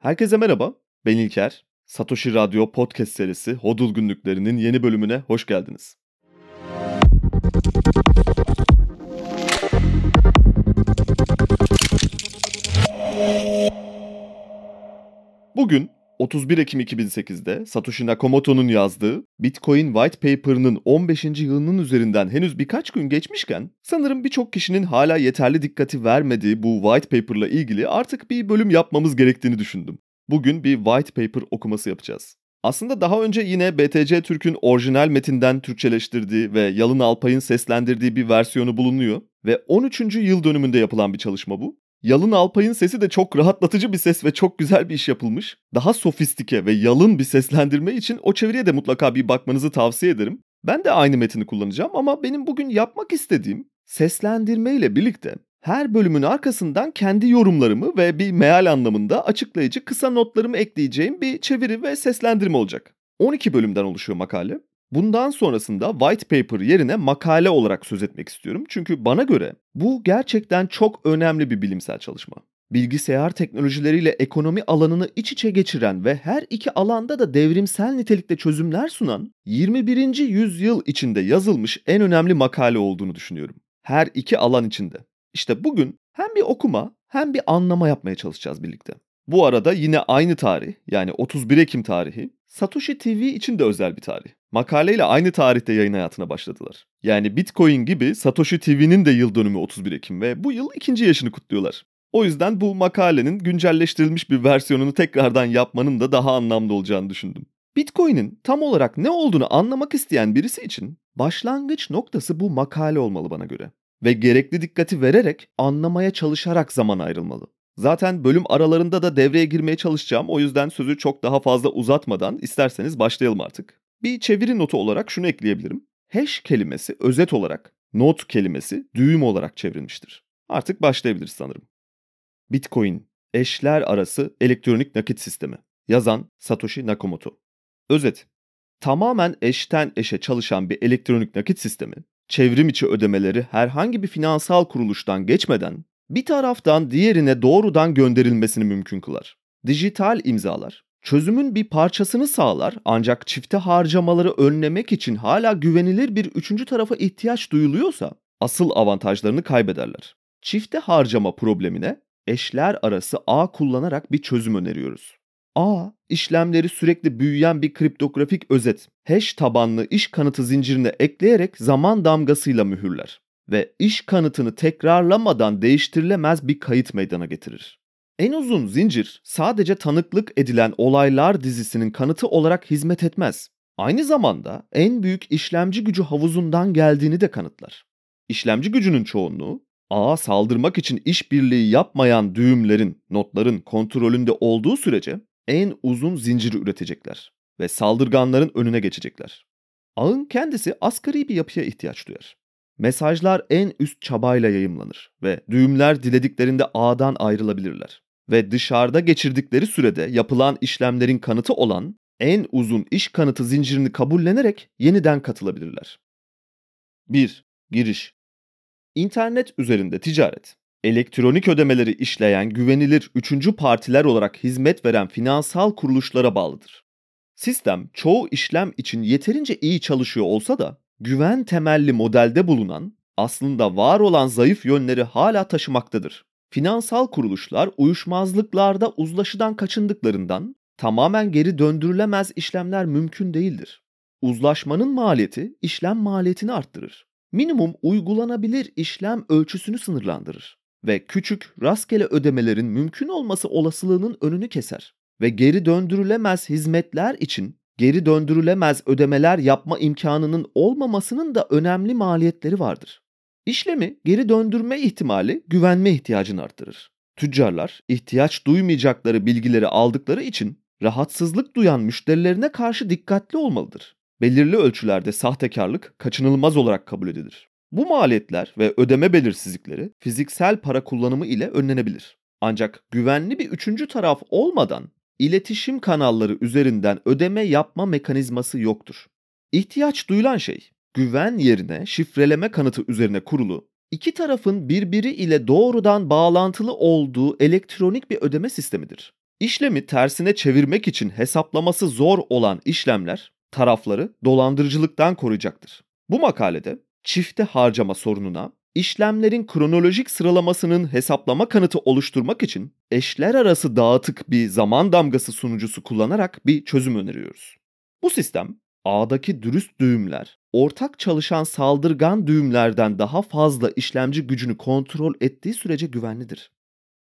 Herkese merhaba, ben İlker. Satoshi Radyo podcast serisi Hodul Günlüklerinin yeni bölümüne hoş geldiniz. Bugün 31 Ekim 2008'de Satoshi Nakamoto'nun yazdığı Bitcoin White Paper'ının 15. yılının üzerinden henüz birkaç gün geçmişken sanırım birçok kişinin hala yeterli dikkati vermediği bu White Paper'la ilgili artık bir bölüm yapmamız gerektiğini düşündüm. Bugün bir White Paper okuması yapacağız. Aslında daha önce yine BTC Türk'ün orijinal metinden Türkçeleştirdiği ve Yalın Alpay'ın seslendirdiği bir versiyonu bulunuyor ve 13. yıl dönümünde yapılan bir çalışma bu. Yalın Alpay'ın sesi de çok rahatlatıcı bir ses ve çok güzel bir iş yapılmış. Daha sofistike ve yalın bir seslendirme için o çeviriye de mutlaka bir bakmanızı tavsiye ederim. Ben de aynı metini kullanacağım ama benim bugün yapmak istediğim seslendirme ile birlikte her bölümün arkasından kendi yorumlarımı ve bir meal anlamında açıklayıcı kısa notlarımı ekleyeceğim bir çeviri ve seslendirme olacak. 12 bölümden oluşuyor makale. Bundan sonrasında white paper yerine makale olarak söz etmek istiyorum. Çünkü bana göre bu gerçekten çok önemli bir bilimsel çalışma. Bilgisayar teknolojileriyle ekonomi alanını iç içe geçiren ve her iki alanda da devrimsel nitelikte çözümler sunan 21. yüzyıl içinde yazılmış en önemli makale olduğunu düşünüyorum. Her iki alan içinde. İşte bugün hem bir okuma hem bir anlama yapmaya çalışacağız birlikte. Bu arada yine aynı tarih yani 31 Ekim tarihi Satoshi TV için de özel bir tarih. Makaleyle aynı tarihte yayın hayatına başladılar. Yani Bitcoin gibi Satoshi TV'nin de yıl dönümü 31 Ekim ve bu yıl ikinci yaşını kutluyorlar. O yüzden bu makalenin güncelleştirilmiş bir versiyonunu tekrardan yapmanın da daha anlamlı olacağını düşündüm. Bitcoin'in tam olarak ne olduğunu anlamak isteyen birisi için başlangıç noktası bu makale olmalı bana göre. Ve gerekli dikkati vererek anlamaya çalışarak zaman ayrılmalı. Zaten bölüm aralarında da devreye girmeye çalışacağım. O yüzden sözü çok daha fazla uzatmadan isterseniz başlayalım artık. Bir çeviri notu olarak şunu ekleyebilirim. Hash kelimesi özet olarak not kelimesi düğüm olarak çevrilmiştir. Artık başlayabiliriz sanırım. Bitcoin, eşler arası elektronik nakit sistemi. Yazan Satoshi Nakamoto. Özet. Tamamen eşten eşe çalışan bir elektronik nakit sistemi, çevrim içi ödemeleri herhangi bir finansal kuruluştan geçmeden bir taraftan diğerine doğrudan gönderilmesini mümkün kılar. Dijital imzalar çözümün bir parçasını sağlar ancak çifte harcamaları önlemek için hala güvenilir bir üçüncü tarafa ihtiyaç duyuluyorsa asıl avantajlarını kaybederler. Çifte harcama problemine eşler arası ağ kullanarak bir çözüm öneriyoruz. A, işlemleri sürekli büyüyen bir kriptografik özet, hash tabanlı iş kanıtı zincirine ekleyerek zaman damgasıyla mühürler ve iş kanıtını tekrarlamadan değiştirilemez bir kayıt meydana getirir. En uzun zincir sadece tanıklık edilen olaylar dizisinin kanıtı olarak hizmet etmez. Aynı zamanda en büyük işlemci gücü havuzundan geldiğini de kanıtlar. İşlemci gücünün çoğunluğu ağa saldırmak için işbirliği yapmayan düğümlerin, notların kontrolünde olduğu sürece en uzun zinciri üretecekler ve saldırganların önüne geçecekler. Ağın kendisi asgari bir yapıya ihtiyaç duyar. Mesajlar en üst çabayla yayımlanır ve düğümler dilediklerinde ağdan ayrılabilirler. Ve dışarıda geçirdikleri sürede yapılan işlemlerin kanıtı olan en uzun iş kanıtı zincirini kabullenerek yeniden katılabilirler. 1. Giriş İnternet üzerinde ticaret, elektronik ödemeleri işleyen güvenilir üçüncü partiler olarak hizmet veren finansal kuruluşlara bağlıdır. Sistem çoğu işlem için yeterince iyi çalışıyor olsa da güven temelli modelde bulunan aslında var olan zayıf yönleri hala taşımaktadır. Finansal kuruluşlar uyuşmazlıklarda uzlaşıdan kaçındıklarından tamamen geri döndürülemez işlemler mümkün değildir. Uzlaşmanın maliyeti işlem maliyetini arttırır. Minimum uygulanabilir işlem ölçüsünü sınırlandırır ve küçük rastgele ödemelerin mümkün olması olasılığının önünü keser ve geri döndürülemez hizmetler için geri döndürülemez ödemeler yapma imkanının olmamasının da önemli maliyetleri vardır. İşlemi geri döndürme ihtimali güvenme ihtiyacını arttırır. Tüccarlar ihtiyaç duymayacakları bilgileri aldıkları için rahatsızlık duyan müşterilerine karşı dikkatli olmalıdır. Belirli ölçülerde sahtekarlık kaçınılmaz olarak kabul edilir. Bu maliyetler ve ödeme belirsizlikleri fiziksel para kullanımı ile önlenebilir. Ancak güvenli bir üçüncü taraf olmadan iletişim kanalları üzerinden ödeme yapma mekanizması yoktur. İhtiyaç duyulan şey güven yerine şifreleme kanıtı üzerine kurulu, iki tarafın birbiri ile doğrudan bağlantılı olduğu elektronik bir ödeme sistemidir. İşlemi tersine çevirmek için hesaplaması zor olan işlemler tarafları dolandırıcılıktan koruyacaktır. Bu makalede çifte harcama sorununa işlemlerin kronolojik sıralamasının hesaplama kanıtı oluşturmak için eşler arası dağıtık bir zaman damgası sunucusu kullanarak bir çözüm öneriyoruz. Bu sistem A'daki dürüst düğümler ortak çalışan saldırgan düğümlerden daha fazla işlemci gücünü kontrol ettiği sürece güvenlidir.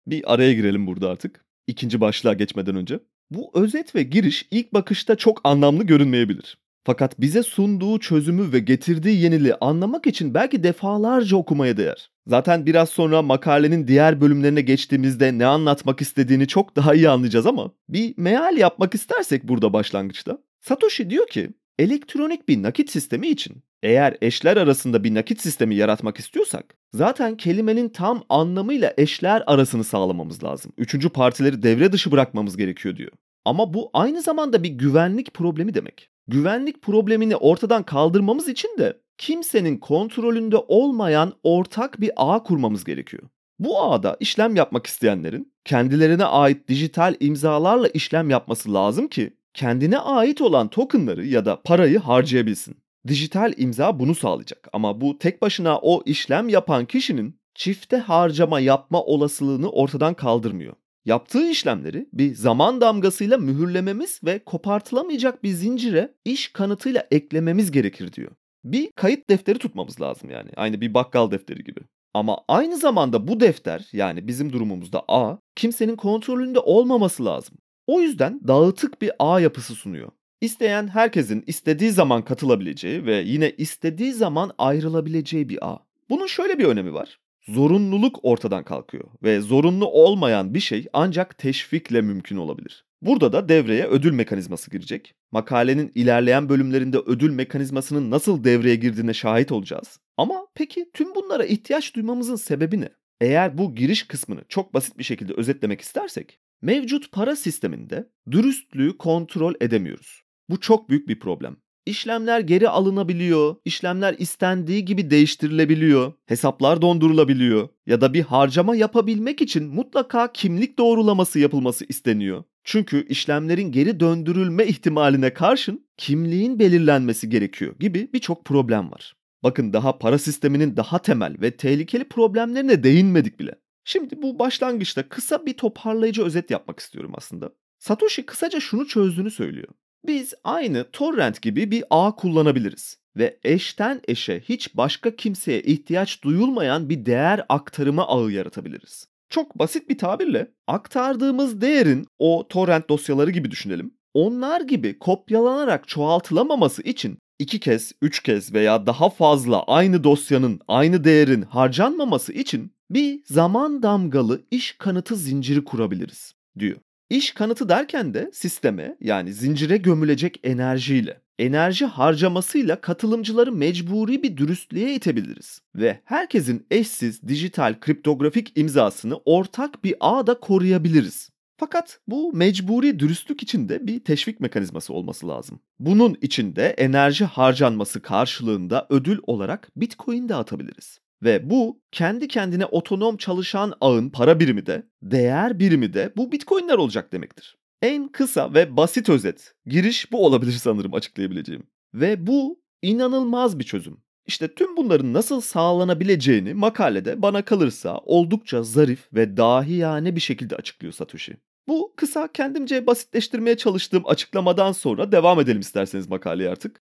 Bir araya girelim burada artık. İkinci başlığa geçmeden önce. Bu özet ve giriş ilk bakışta çok anlamlı görünmeyebilir. Fakat bize sunduğu çözümü ve getirdiği yeniliği anlamak için belki defalarca okumaya değer. Zaten biraz sonra makalenin diğer bölümlerine geçtiğimizde ne anlatmak istediğini çok daha iyi anlayacağız ama bir meal yapmak istersek burada başlangıçta. Satoshi diyor ki elektronik bir nakit sistemi için eğer eşler arasında bir nakit sistemi yaratmak istiyorsak zaten kelimenin tam anlamıyla eşler arasını sağlamamız lazım. Üçüncü partileri devre dışı bırakmamız gerekiyor diyor. Ama bu aynı zamanda bir güvenlik problemi demek. Güvenlik problemini ortadan kaldırmamız için de kimsenin kontrolünde olmayan ortak bir ağ kurmamız gerekiyor. Bu ağda işlem yapmak isteyenlerin kendilerine ait dijital imzalarla işlem yapması lazım ki kendine ait olan tokenları ya da parayı harcayabilsin. Dijital imza bunu sağlayacak ama bu tek başına o işlem yapan kişinin çifte harcama yapma olasılığını ortadan kaldırmıyor. Yaptığı işlemleri bir zaman damgasıyla mühürlememiz ve kopartılamayacak bir zincire iş kanıtıyla eklememiz gerekir diyor. Bir kayıt defteri tutmamız lazım yani. Aynı bir bakkal defteri gibi. Ama aynı zamanda bu defter yani bizim durumumuzda A kimsenin kontrolünde olmaması lazım. O yüzden dağıtık bir ağ yapısı sunuyor. İsteyen herkesin istediği zaman katılabileceği ve yine istediği zaman ayrılabileceği bir ağ. Bunun şöyle bir önemi var. Zorunluluk ortadan kalkıyor ve zorunlu olmayan bir şey ancak teşvikle mümkün olabilir. Burada da devreye ödül mekanizması girecek. Makalenin ilerleyen bölümlerinde ödül mekanizmasının nasıl devreye girdiğine şahit olacağız. Ama peki tüm bunlara ihtiyaç duymamızın sebebi ne? Eğer bu giriş kısmını çok basit bir şekilde özetlemek istersek, mevcut para sisteminde dürüstlüğü kontrol edemiyoruz. Bu çok büyük bir problem. İşlemler geri alınabiliyor, işlemler istendiği gibi değiştirilebiliyor, hesaplar dondurulabiliyor ya da bir harcama yapabilmek için mutlaka kimlik doğrulaması yapılması isteniyor. Çünkü işlemlerin geri döndürülme ihtimaline karşın kimliğin belirlenmesi gerekiyor gibi birçok problem var. Bakın daha para sisteminin daha temel ve tehlikeli problemlerine değinmedik bile. Şimdi bu başlangıçta kısa bir toparlayıcı özet yapmak istiyorum aslında. Satoshi kısaca şunu çözdüğünü söylüyor. Biz aynı torrent gibi bir ağ kullanabiliriz ve eşten eşe hiç başka kimseye ihtiyaç duyulmayan bir değer aktarımı ağı yaratabiliriz. Çok basit bir tabirle aktardığımız değerin o torrent dosyaları gibi düşünelim. Onlar gibi kopyalanarak çoğaltılamaması için iki kez, üç kez veya daha fazla aynı dosyanın, aynı değerin harcanmaması için bir zaman damgalı iş kanıtı zinciri kurabiliriz diyor. İş kanıtı derken de sisteme yani zincire gömülecek enerjiyle, enerji harcamasıyla katılımcıları mecburi bir dürüstlüğe itebiliriz. Ve herkesin eşsiz dijital kriptografik imzasını ortak bir ağda koruyabiliriz. Fakat bu mecburi dürüstlük içinde bir teşvik mekanizması olması lazım. Bunun içinde enerji harcanması karşılığında ödül olarak Bitcoin de atabiliriz. Ve bu kendi kendine otonom çalışan ağın para birimi de, değer birimi de bu bitcoinler olacak demektir. En kısa ve basit özet, giriş bu olabilir sanırım açıklayabileceğim. Ve bu inanılmaz bir çözüm. İşte tüm bunların nasıl sağlanabileceğini makalede bana kalırsa oldukça zarif ve dahiyane bir şekilde açıklıyor Satoshi. Bu kısa kendimce basitleştirmeye çalıştığım açıklamadan sonra devam edelim isterseniz makaleye artık.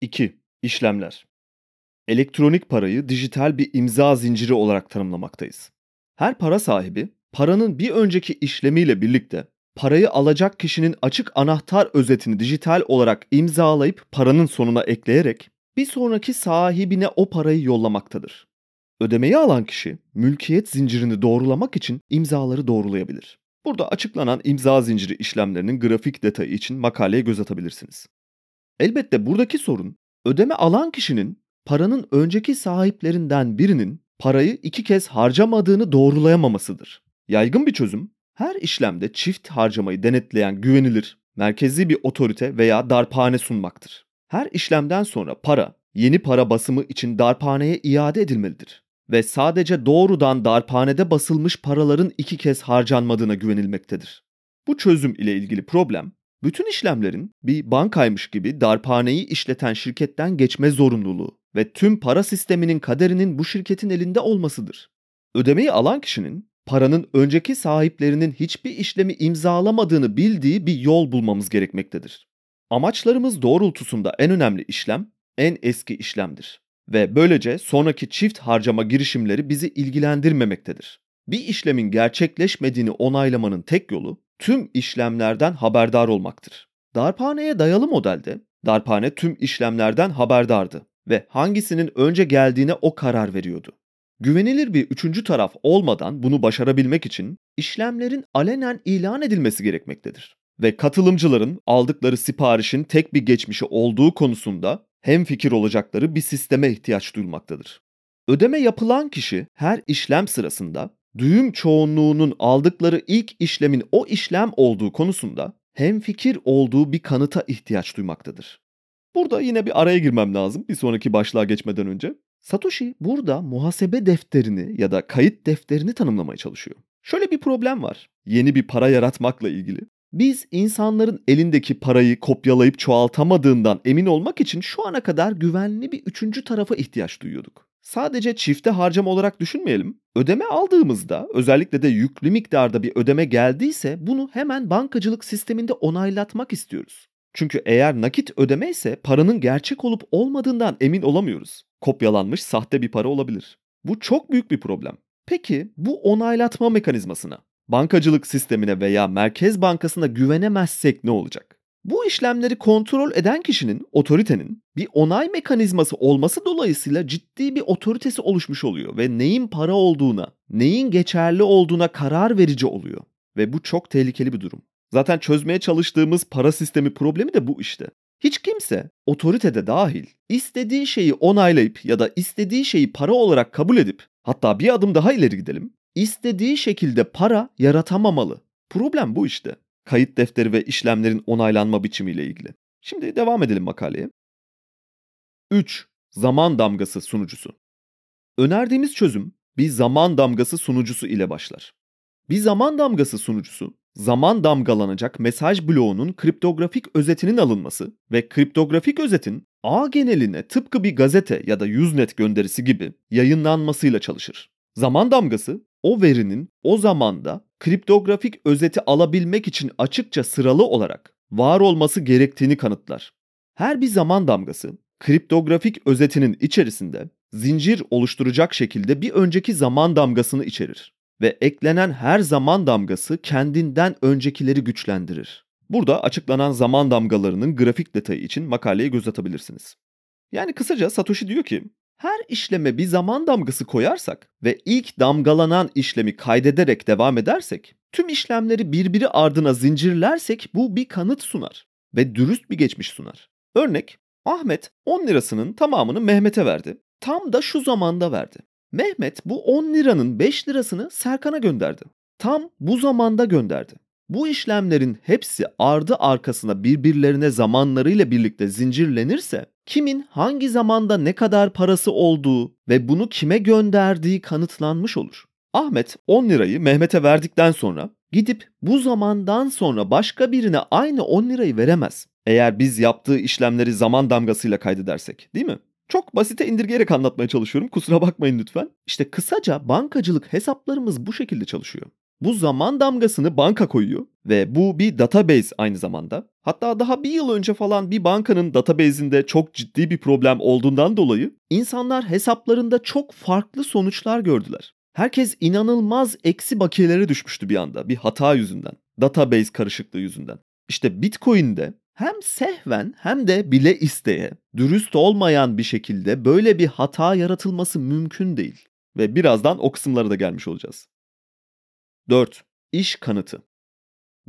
2. İşlemler elektronik parayı dijital bir imza zinciri olarak tanımlamaktayız. Her para sahibi paranın bir önceki işlemiyle birlikte parayı alacak kişinin açık anahtar özetini dijital olarak imzalayıp paranın sonuna ekleyerek bir sonraki sahibine o parayı yollamaktadır. Ödemeyi alan kişi mülkiyet zincirini doğrulamak için imzaları doğrulayabilir. Burada açıklanan imza zinciri işlemlerinin grafik detayı için makaleye göz atabilirsiniz. Elbette buradaki sorun ödeme alan kişinin paranın önceki sahiplerinden birinin parayı iki kez harcamadığını doğrulayamamasıdır. Yaygın bir çözüm, her işlemde çift harcamayı denetleyen güvenilir, merkezi bir otorite veya darphane sunmaktır. Her işlemden sonra para, yeni para basımı için darphaneye iade edilmelidir ve sadece doğrudan darphanede basılmış paraların iki kez harcanmadığına güvenilmektedir. Bu çözüm ile ilgili problem, bütün işlemlerin bir bankaymış gibi darphaneyi işleten şirketten geçme zorunluluğu ve tüm para sisteminin kaderinin bu şirketin elinde olmasıdır. Ödemeyi alan kişinin paranın önceki sahiplerinin hiçbir işlemi imzalamadığını bildiği bir yol bulmamız gerekmektedir. Amaçlarımız doğrultusunda en önemli işlem en eski işlemdir ve böylece sonraki çift harcama girişimleri bizi ilgilendirmemektedir. Bir işlemin gerçekleşmediğini onaylamanın tek yolu tüm işlemlerden haberdar olmaktır. Darphaneye dayalı modelde darphane tüm işlemlerden haberdardı ve hangisinin önce geldiğine o karar veriyordu. Güvenilir bir üçüncü taraf olmadan bunu başarabilmek için işlemlerin alenen ilan edilmesi gerekmektedir. Ve katılımcıların aldıkları siparişin tek bir geçmişi olduğu konusunda hem fikir olacakları bir sisteme ihtiyaç duyulmaktadır. Ödeme yapılan kişi her işlem sırasında düğüm çoğunluğunun aldıkları ilk işlemin o işlem olduğu konusunda hem fikir olduğu bir kanıta ihtiyaç duymaktadır. Burada yine bir araya girmem lazım bir sonraki başlığa geçmeden önce. Satoshi burada muhasebe defterini ya da kayıt defterini tanımlamaya çalışıyor. Şöyle bir problem var. Yeni bir para yaratmakla ilgili. Biz insanların elindeki parayı kopyalayıp çoğaltamadığından emin olmak için şu ana kadar güvenli bir üçüncü tarafa ihtiyaç duyuyorduk. Sadece çifte harcama olarak düşünmeyelim. Ödeme aldığımızda özellikle de yüklü miktarda bir ödeme geldiyse bunu hemen bankacılık sisteminde onaylatmak istiyoruz. Çünkü eğer nakit ödeme ise paranın gerçek olup olmadığından emin olamıyoruz. Kopyalanmış sahte bir para olabilir. Bu çok büyük bir problem. Peki bu onaylatma mekanizmasına, bankacılık sistemine veya Merkez Bankası'na güvenemezsek ne olacak? Bu işlemleri kontrol eden kişinin, otoritenin bir onay mekanizması olması dolayısıyla ciddi bir otoritesi oluşmuş oluyor ve neyin para olduğuna, neyin geçerli olduğuna karar verici oluyor. Ve bu çok tehlikeli bir durum. Zaten çözmeye çalıştığımız para sistemi problemi de bu işte. Hiç kimse, otoritede dahil, istediği şeyi onaylayıp ya da istediği şeyi para olarak kabul edip, hatta bir adım daha ileri gidelim, istediği şekilde para yaratamamalı. Problem bu işte. Kayıt defteri ve işlemlerin onaylanma biçimiyle ilgili. Şimdi devam edelim makaleye. 3. Zaman damgası sunucusu. Önerdiğimiz çözüm bir zaman damgası sunucusu ile başlar. Bir zaman damgası sunucusu zaman damgalanacak mesaj bloğunun kriptografik özetinin alınması ve kriptografik özetin ağ geneline tıpkı bir gazete ya da Usenet gönderisi gibi yayınlanmasıyla çalışır. Zaman damgası o verinin o zamanda kriptografik özeti alabilmek için açıkça sıralı olarak var olması gerektiğini kanıtlar. Her bir zaman damgası kriptografik özetinin içerisinde zincir oluşturacak şekilde bir önceki zaman damgasını içerir ve eklenen her zaman damgası kendinden öncekileri güçlendirir. Burada açıklanan zaman damgalarının grafik detayı için makaleye göz atabilirsiniz. Yani kısaca Satoshi diyor ki, her işleme bir zaman damgası koyarsak ve ilk damgalanan işlemi kaydederek devam edersek, tüm işlemleri birbiri ardına zincirlersek bu bir kanıt sunar ve dürüst bir geçmiş sunar. Örnek, Ahmet 10 lirasının tamamını Mehmet'e verdi. Tam da şu zamanda verdi. Mehmet bu 10 liranın 5 lirasını Serkan'a gönderdi. Tam bu zamanda gönderdi. Bu işlemlerin hepsi ardı arkasına birbirlerine zamanlarıyla birlikte zincirlenirse kimin hangi zamanda ne kadar parası olduğu ve bunu kime gönderdiği kanıtlanmış olur. Ahmet 10 lirayı Mehmet'e verdikten sonra gidip bu zamandan sonra başka birine aynı 10 lirayı veremez. Eğer biz yaptığı işlemleri zaman damgasıyla kaydedersek değil mi? Çok basite indirgeyerek anlatmaya çalışıyorum. Kusura bakmayın lütfen. İşte kısaca bankacılık hesaplarımız bu şekilde çalışıyor. Bu zaman damgasını banka koyuyor ve bu bir database aynı zamanda. Hatta daha bir yıl önce falan bir bankanın database'inde çok ciddi bir problem olduğundan dolayı insanlar hesaplarında çok farklı sonuçlar gördüler. Herkes inanılmaz eksi bakiyelere düşmüştü bir anda bir hata yüzünden. Database karışıklığı yüzünden. İşte Bitcoin'de hem sehven hem de bile isteye dürüst olmayan bir şekilde böyle bir hata yaratılması mümkün değil. Ve birazdan o kısımlara da gelmiş olacağız. 4. İş kanıtı.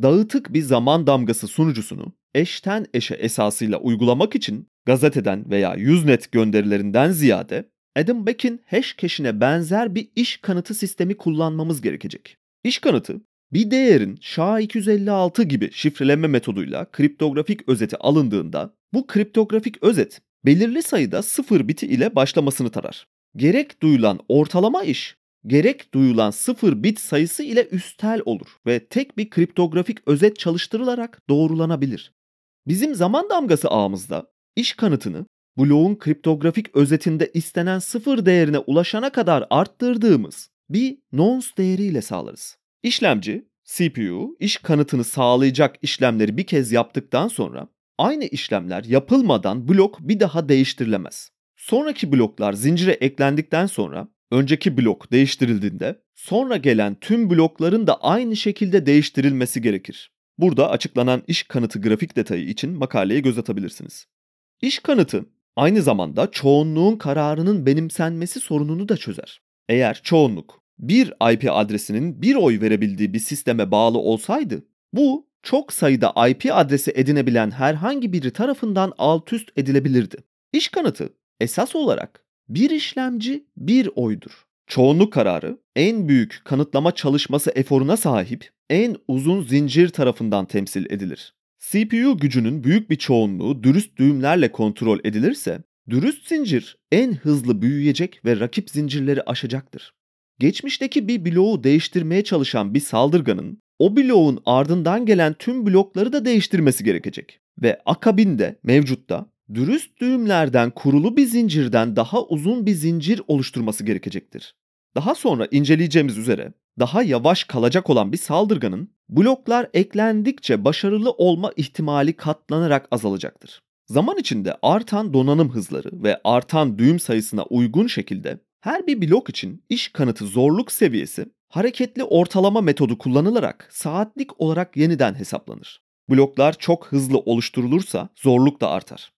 Dağıtık bir zaman damgası sunucusunu eşten eşe esasıyla uygulamak için gazeteden veya Usenet gönderilerinden ziyade Adam Beck'in hashcache'ine benzer bir iş kanıtı sistemi kullanmamız gerekecek. İş kanıtı bir değerin SHA-256 gibi şifreleme metoduyla kriptografik özeti alındığında bu kriptografik özet belirli sayıda sıfır biti ile başlamasını tarar. Gerek duyulan ortalama iş gerek duyulan 0 bit sayısı ile üstel olur ve tek bir kriptografik özet çalıştırılarak doğrulanabilir. Bizim zaman damgası ağımızda iş kanıtını bloğun kriptografik özetinde istenen sıfır değerine ulaşana kadar arttırdığımız bir nonce değeriyle sağlarız. İşlemci, CPU, iş kanıtını sağlayacak işlemleri bir kez yaptıktan sonra aynı işlemler yapılmadan blok bir daha değiştirilemez. Sonraki bloklar zincire eklendikten sonra önceki blok değiştirildiğinde sonra gelen tüm blokların da aynı şekilde değiştirilmesi gerekir. Burada açıklanan iş kanıtı grafik detayı için makaleye göz atabilirsiniz. İş kanıtı aynı zamanda çoğunluğun kararının benimsenmesi sorununu da çözer. Eğer çoğunluk bir IP adresinin bir oy verebildiği bir sisteme bağlı olsaydı bu çok sayıda IP adresi edinebilen herhangi biri tarafından alt üst edilebilirdi. İş kanıtı esas olarak bir işlemci bir oydur. Çoğunluk kararı en büyük kanıtlama çalışması eforuna sahip en uzun zincir tarafından temsil edilir. CPU gücünün büyük bir çoğunluğu dürüst düğümlerle kontrol edilirse, dürüst zincir en hızlı büyüyecek ve rakip zincirleri aşacaktır. Geçmişteki bir bloğu değiştirmeye çalışan bir saldırganın o bloğun ardından gelen tüm blokları da değiştirmesi gerekecek. Ve akabinde mevcutta dürüst düğümlerden kurulu bir zincirden daha uzun bir zincir oluşturması gerekecektir. Daha sonra inceleyeceğimiz üzere daha yavaş kalacak olan bir saldırganın bloklar eklendikçe başarılı olma ihtimali katlanarak azalacaktır. Zaman içinde artan donanım hızları ve artan düğüm sayısına uygun şekilde her bir blok için iş kanıtı zorluk seviyesi hareketli ortalama metodu kullanılarak saatlik olarak yeniden hesaplanır. Bloklar çok hızlı oluşturulursa zorluk da artar.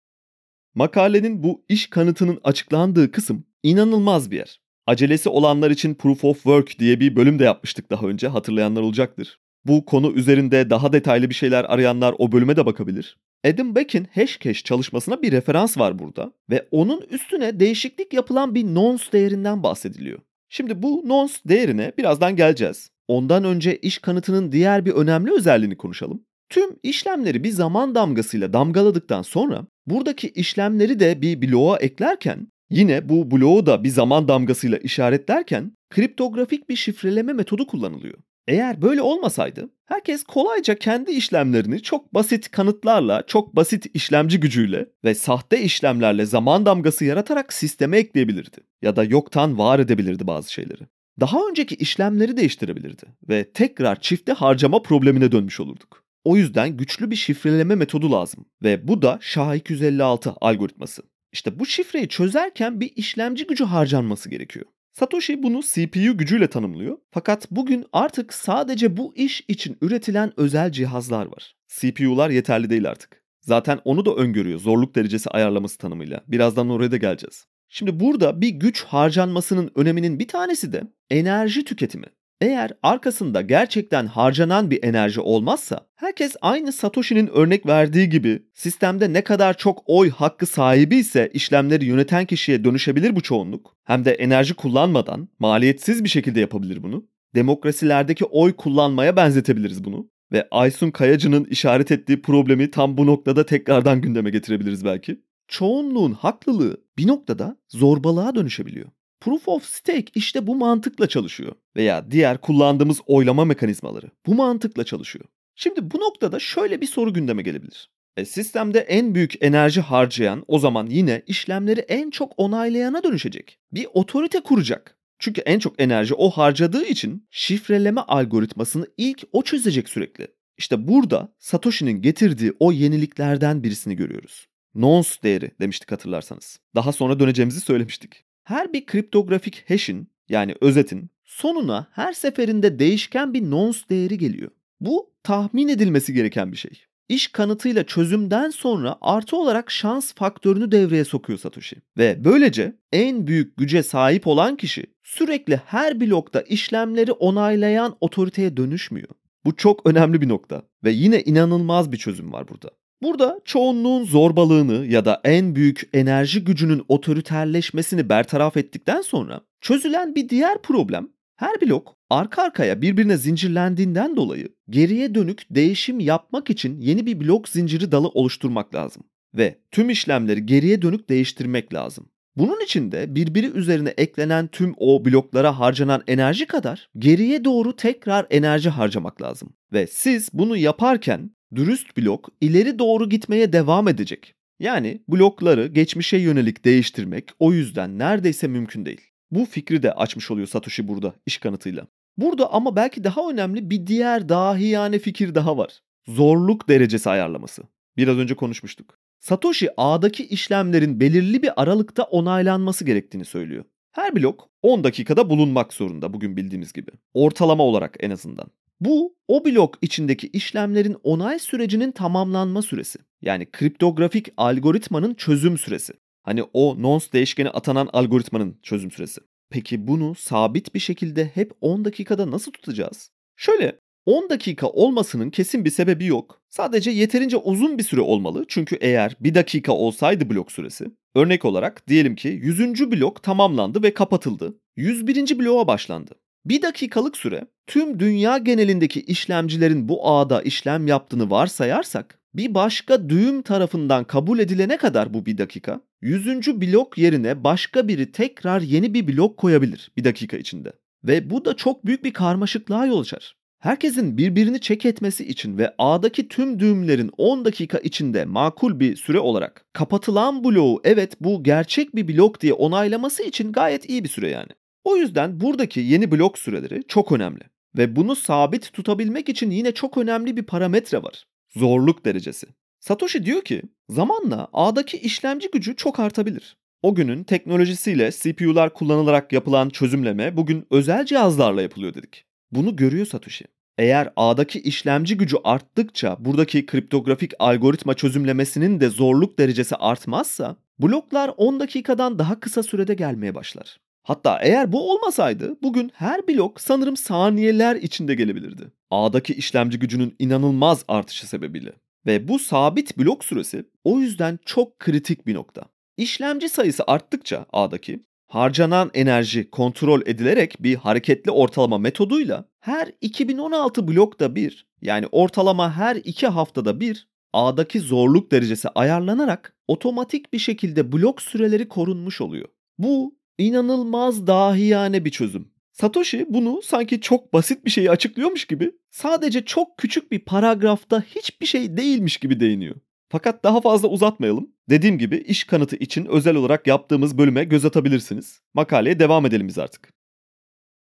Makalenin bu iş kanıtının açıklandığı kısım inanılmaz bir yer. Acelesi olanlar için Proof of Work diye bir bölüm de yapmıştık daha önce hatırlayanlar olacaktır. Bu konu üzerinde daha detaylı bir şeyler arayanlar o bölüme de bakabilir. Adam Beck'in Hashcash çalışmasına bir referans var burada ve onun üstüne değişiklik yapılan bir nonce değerinden bahsediliyor. Şimdi bu nonce değerine birazdan geleceğiz. Ondan önce iş kanıtının diğer bir önemli özelliğini konuşalım. Tüm işlemleri bir zaman damgasıyla damgaladıktan sonra buradaki işlemleri de bir bloğa eklerken yine bu bloğu da bir zaman damgasıyla işaretlerken kriptografik bir şifreleme metodu kullanılıyor. Eğer böyle olmasaydı herkes kolayca kendi işlemlerini çok basit kanıtlarla, çok basit işlemci gücüyle ve sahte işlemlerle zaman damgası yaratarak sisteme ekleyebilirdi ya da yoktan var edebilirdi bazı şeyleri. Daha önceki işlemleri değiştirebilirdi ve tekrar çifte harcama problemine dönmüş olurduk. O yüzden güçlü bir şifreleme metodu lazım ve bu da SHA-256 algoritması. İşte bu şifreyi çözerken bir işlemci gücü harcanması gerekiyor. Satoshi bunu CPU gücüyle tanımlıyor. Fakat bugün artık sadece bu iş için üretilen özel cihazlar var. CPU'lar yeterli değil artık. Zaten onu da öngörüyor zorluk derecesi ayarlaması tanımıyla. Birazdan oraya da geleceğiz. Şimdi burada bir güç harcanmasının öneminin bir tanesi de enerji tüketimi. Eğer arkasında gerçekten harcanan bir enerji olmazsa herkes aynı Satoshi'nin örnek verdiği gibi sistemde ne kadar çok oy hakkı sahibi ise işlemleri yöneten kişiye dönüşebilir bu çoğunluk. Hem de enerji kullanmadan maliyetsiz bir şekilde yapabilir bunu. Demokrasilerdeki oy kullanmaya benzetebiliriz bunu. Ve Aysun Kayacı'nın işaret ettiği problemi tam bu noktada tekrardan gündeme getirebiliriz belki. Çoğunluğun haklılığı bir noktada zorbalığa dönüşebiliyor. Proof of Stake işte bu mantıkla çalışıyor. Veya diğer kullandığımız oylama mekanizmaları bu mantıkla çalışıyor. Şimdi bu noktada şöyle bir soru gündeme gelebilir. E, sistemde en büyük enerji harcayan o zaman yine işlemleri en çok onaylayana dönüşecek. Bir otorite kuracak. Çünkü en çok enerji o harcadığı için şifreleme algoritmasını ilk o çözecek sürekli. İşte burada Satoshi'nin getirdiği o yeniliklerden birisini görüyoruz. Nonce değeri demiştik hatırlarsanız. Daha sonra döneceğimizi söylemiştik. Her bir kriptografik hash'in yani özetin sonuna her seferinde değişken bir nonce değeri geliyor. Bu tahmin edilmesi gereken bir şey. İş kanıtıyla çözümden sonra artı olarak şans faktörünü devreye sokuyor Satoshi. Ve böylece en büyük güce sahip olan kişi sürekli her blokta işlemleri onaylayan otoriteye dönüşmüyor. Bu çok önemli bir nokta ve yine inanılmaz bir çözüm var burada. Burada çoğunluğun zorbalığını ya da en büyük enerji gücünün otoriterleşmesini bertaraf ettikten sonra çözülen bir diğer problem her blok arka arkaya birbirine zincirlendiğinden dolayı geriye dönük değişim yapmak için yeni bir blok zinciri dalı oluşturmak lazım ve tüm işlemleri geriye dönük değiştirmek lazım. Bunun için de birbiri üzerine eklenen tüm o bloklara harcanan enerji kadar geriye doğru tekrar enerji harcamak lazım. Ve siz bunu yaparken dürüst blok ileri doğru gitmeye devam edecek. Yani blokları geçmişe yönelik değiştirmek o yüzden neredeyse mümkün değil. Bu fikri de açmış oluyor Satoshi burada iş kanıtıyla. Burada ama belki daha önemli bir diğer dahiyane fikir daha var. Zorluk derecesi ayarlaması. Biraz önce konuşmuştuk. Satoshi ağdaki işlemlerin belirli bir aralıkta onaylanması gerektiğini söylüyor. Her blok 10 dakikada bulunmak zorunda bugün bildiğimiz gibi. Ortalama olarak en azından. Bu o blok içindeki işlemlerin onay sürecinin tamamlanma süresi. Yani kriptografik algoritmanın çözüm süresi. Hani o nonce değişkeni atanan algoritmanın çözüm süresi. Peki bunu sabit bir şekilde hep 10 dakikada nasıl tutacağız? Şöyle 10 dakika olmasının kesin bir sebebi yok. Sadece yeterince uzun bir süre olmalı. Çünkü eğer 1 dakika olsaydı blok süresi, örnek olarak diyelim ki 100. blok tamamlandı ve kapatıldı. 101. bloğa başlandı. 1 dakikalık süre tüm dünya genelindeki işlemcilerin bu ağda işlem yaptığını varsayarsak bir başka düğüm tarafından kabul edilene kadar bu bir dakika 100. blok yerine başka biri tekrar yeni bir blok koyabilir bir dakika içinde. Ve bu da çok büyük bir karmaşıklığa yol açar. Herkesin birbirini çek etmesi için ve ağdaki tüm düğümlerin 10 dakika içinde makul bir süre olarak kapatılan bloğu evet bu gerçek bir blok diye onaylaması için gayet iyi bir süre yani. O yüzden buradaki yeni blok süreleri çok önemli. Ve bunu sabit tutabilmek için yine çok önemli bir parametre var. Zorluk derecesi. Satoshi diyor ki zamanla ağdaki işlemci gücü çok artabilir. O günün teknolojisiyle CPU'lar kullanılarak yapılan çözümleme bugün özel cihazlarla yapılıyor dedik. Bunu görüyor Satoshi. Eğer ağdaki işlemci gücü arttıkça buradaki kriptografik algoritma çözümlemesinin de zorluk derecesi artmazsa bloklar 10 dakikadan daha kısa sürede gelmeye başlar. Hatta eğer bu olmasaydı bugün her blok sanırım saniyeler içinde gelebilirdi. Ağdaki işlemci gücünün inanılmaz artışı sebebiyle. Ve bu sabit blok süresi o yüzden çok kritik bir nokta. İşlemci sayısı arttıkça ağdaki harcanan enerji kontrol edilerek bir hareketli ortalama metoduyla her 2016 blokta bir yani ortalama her 2 haftada bir ağdaki zorluk derecesi ayarlanarak otomatik bir şekilde blok süreleri korunmuş oluyor. Bu inanılmaz dahiyane bir çözüm. Satoshi bunu sanki çok basit bir şeyi açıklıyormuş gibi sadece çok küçük bir paragrafta hiçbir şey değilmiş gibi değiniyor. Fakat daha fazla uzatmayalım. Dediğim gibi iş kanıtı için özel olarak yaptığımız bölüme göz atabilirsiniz. Makaleye devam edelim biz artık.